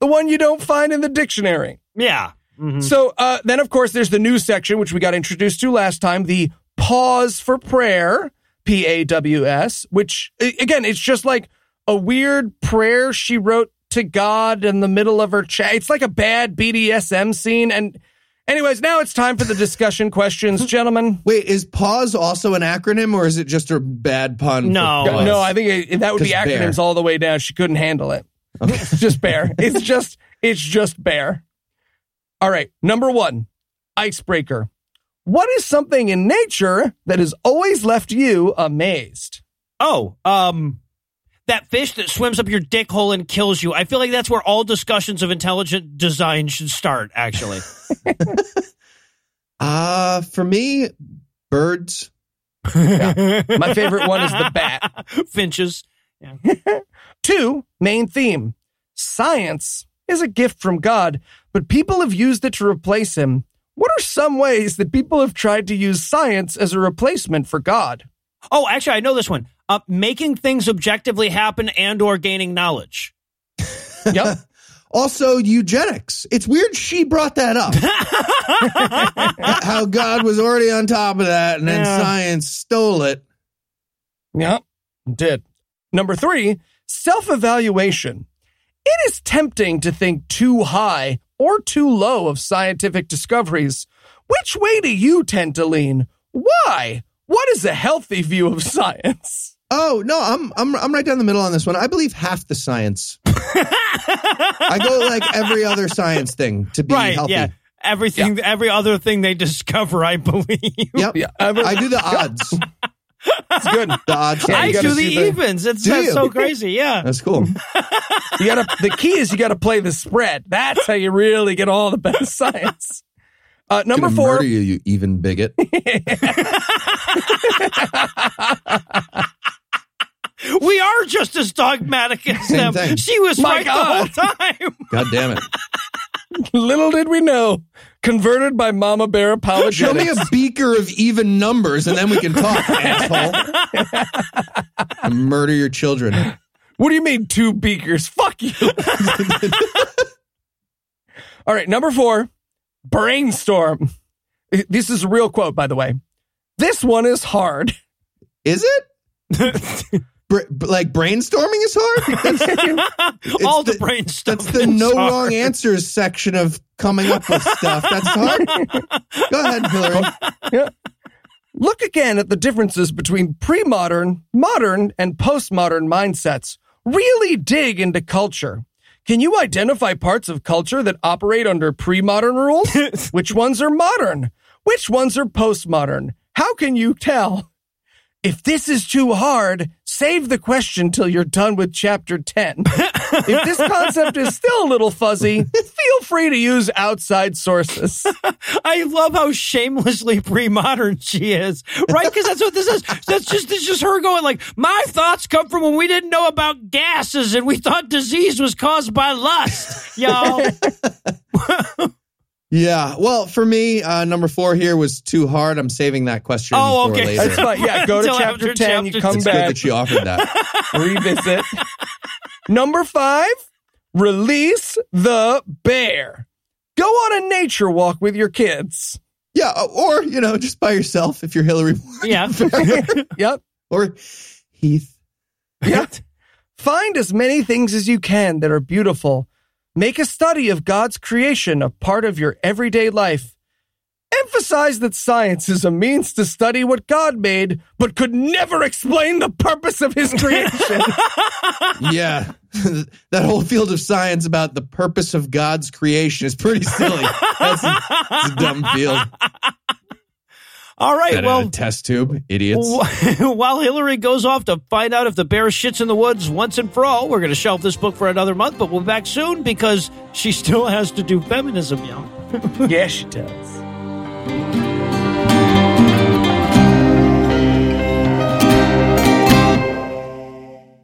the one you don't find in the dictionary. yeah. Mhm. So uh, then, of course, there's the new section, which we got introduced to last time, the pause for prayer, P A W S, which, again, it's just like a weird prayer she wrote to God in the middle of her chat. It's like a bad BDSM scene. And, anyways, now it's time for the discussion questions, [LAUGHS] gentlemen. Wait, is pause also an acronym or is it just a bad pun? No. No, I think it, that would be acronyms bear. all the way down. She couldn't handle it. [LAUGHS] It's just bear. It's just it's just bear. All right, number one, icebreaker. What is something in nature that has always left you amazed? Oh, um, that fish that swims up your dick hole and kills you. I feel like that's where all discussions of intelligent design should start, actually. [LAUGHS] Uh, for me, birds. My favorite one is the bat. [LAUGHS] Finches. [LAUGHS] Two, main theme. Science is a gift from God, but people have used it to replace him. What are some ways that people have tried to use science as a replacement for God? Oh, actually, I know this one. Uh, making things objectively happen and or gaining knowledge. Yep. [LAUGHS] Also, eugenics. It's weird she brought that up. [LAUGHS] How God was already on top of that and then Yeah. science stole it. Yep, did. Number three, self evaluation. It is tempting to think too high or too low of scientific discoveries. Which way do you tend to lean? Why? What is a healthy view of [LAUGHS] science? Oh no, I'm I'm I'm right down the middle on this one. I believe half the science. I go like every other science thing to be right, healthy. yeah. Everything, every other thing they discover, I believe. Yep. Yeah, I, I do the odds. it's good. The odds. Yeah, I do the evens. It's Do that's so crazy. Yeah. That's cool. You gotta. The key is you gotta play the spread. That's how you really get all the best science. Uh, number four. you, you even bigot. [LAUGHS] We are just as dogmatic as Same them. thing. She was My right God. the whole time. [LAUGHS] God damn it! Little did we know. Converted by Mama Bear Power Show apologetics. me a beaker of even numbers, and then we can talk, [LAUGHS] asshole. And murder your children. What do you mean two beakers? Fuck you. [LAUGHS] All right, number four, brainstorm. This is a real quote, by the way. This one is hard. Is it? Br- like brainstorming is hard. [LAUGHS] That's, All the- the brainstorming. that's the no wrong answers section of coming up with stuff. That's hard. [LAUGHS] Go ahead, Hillary. Look again at the differences between pre modern, modern, and postmodern mindsets. Really dig into culture. Can you identify parts of culture that operate under pre modern rules? [LAUGHS] Which ones are modern? Which ones are postmodern? How can you tell? If this is too hard, save the question till you're done with chapter 10. [LAUGHS] if this concept is still a little fuzzy, feel free to use outside sources. [LAUGHS] I love how shamelessly pre-modern she is, right? Because that's what this is. That's just it's just her going like, my thoughts come from when we didn't know about gases and we thought disease was caused by lust, y'all. [LAUGHS] Yeah. Well, for me, uh, number four here was too hard. I'm saving that question. Oh, for okay. later. That's fine. Yeah, go to chapter after 10, you chapter come It's good back. that she offered that. [LAUGHS] revisit. Number five, release the bear. Go on a nature walk with your kids. Yeah, or you know, just by yourself if you're Hillary yeah. [LAUGHS] [LAUGHS] Yep. or Heath. Yep. Find as many things as you can that are beautiful. Make a study of God's creation a part of your everyday life. Emphasize that science is a means to study what God made, but could never explain the purpose of his creation. [LAUGHS] Yeah, [LAUGHS] that whole field of science about the purpose of God's creation is pretty silly. That's a, it's a dumb field. All right. That well, a test tube, idiots. [LAUGHS] While Hillary goes off to find out if the bear shits in the woods once and for all, we're going to shelf this book for another month, but we'll be back soon because she still has to do feminism, y'all. [LAUGHS] yes, she does.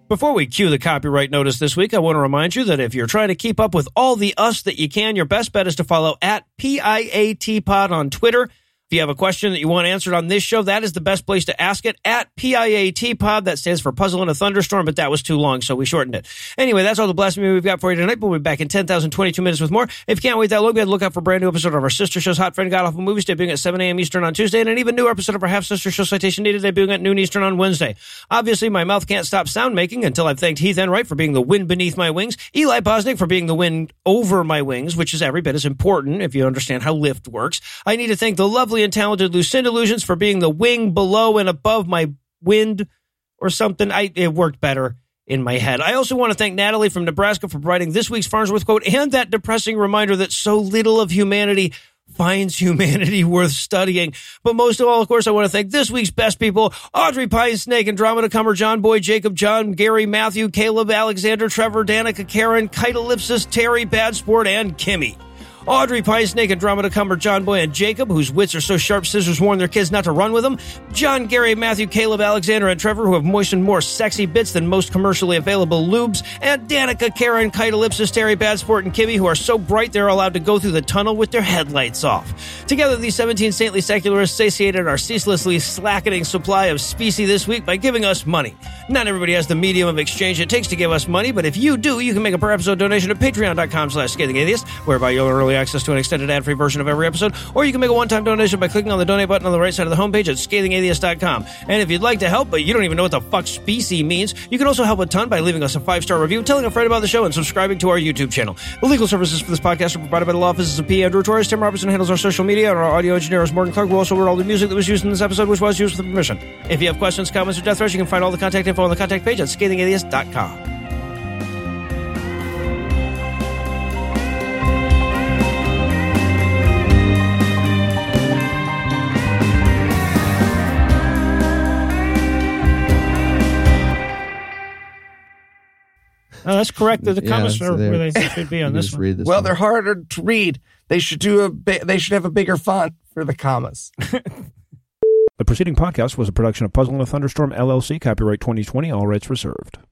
Before we cue the copyright notice this week, I want to remind you that if you're trying to keep up with all the us that you can, your best bet is to follow at PIAT Pod on Twitter. If you have a question that you want answered on this show, that is the best place to ask it at PIAT Pod. That stands for Puzzle in a Thunderstorm, but that was too long, so we shortened it. Anyway, that's all the blasphemy we've got for you tonight, we'll be back in 10,022 minutes with more. If you can't wait that long, be on the lookout for a brand new episode of our sister show's Hot Friend God Awful Movies, debuting at 7 a.m. Eastern on Tuesday, and an even new episode of our half sister show Citation Needed, debuting at noon Eastern on Wednesday. Obviously, my mouth can't stop sound making until I've thanked Heath Enright for being the wind beneath my wings, Eli Bosnick for being the wind over my wings, which is every bit as important if you understand how lift works. I need to thank the lovely and talented Lucinda Lugeons for being the wing below and above my wind or something. I it worked better in my head. I also want to thank Natalie from Nebraska for writing this week's Farnsworth quote and that depressing reminder that so little of humanity finds humanity [LAUGHS] worth studying. But most of all, of course, I want to thank this week's best people, Audrey Pine Snake, Andromeda Cummer, John Boy, Jacob, John, Gary, Matthew, Caleb, Alexander, Trevor, Danica, Karen, Kitelipsis, Terry, Bad Sport, and Kimmy. Audrey Pie Snake, Andromeda Cumber, John Boy, and Jacob, whose wits are so sharp scissors warn their kids not to run with them. John, Gary, Matthew, Caleb, Alexander, and Trevor, who have moistened more sexy bits than most commercially available lubes. And Danica, Karen, Kitelipsis, Terry, Bad Sport, and Kimmy, who are so bright they're allowed to go through the tunnel with their headlights off. Together, these 17 saintly secularists satiated our ceaselessly slackening supply of specie this week by giving us money. Not everybody has the medium of exchange it takes to give us money, but if you do, you can make a per episode donation at patreon.com slash scathing atheist, whereby you'll early early access to an extended ad-free version of every episode, or you can make a one-time donation by clicking on the donate button on the right side of the homepage at scathingatheist.com. And if you'd like to help, but you don't even know what the fuck specie means, you can also help a ton by leaving us a five-star review, telling a friend about the show, and subscribing to our YouTube channel. The legal services for this podcast are provided by the law offices of P. Andrew Torres. Tim Robertson handles our social media, and our audio engineer is Morgan Clarke, who also wrote all the music that was used in this episode, which was used with permission. If you have questions, comments, or death threats, you can find all the contact info on the contact page at scathingatheist.com. Oh, that's correct. The, the Yeah, comments so are where they should be on this one. read this Well, one. they're harder to read. They should do a. Bi- they should have a bigger font for the commas. [LAUGHS] The preceding podcast was a production of Puzzle in a Thunderstorm LLC, copyright 2020, all rights reserved.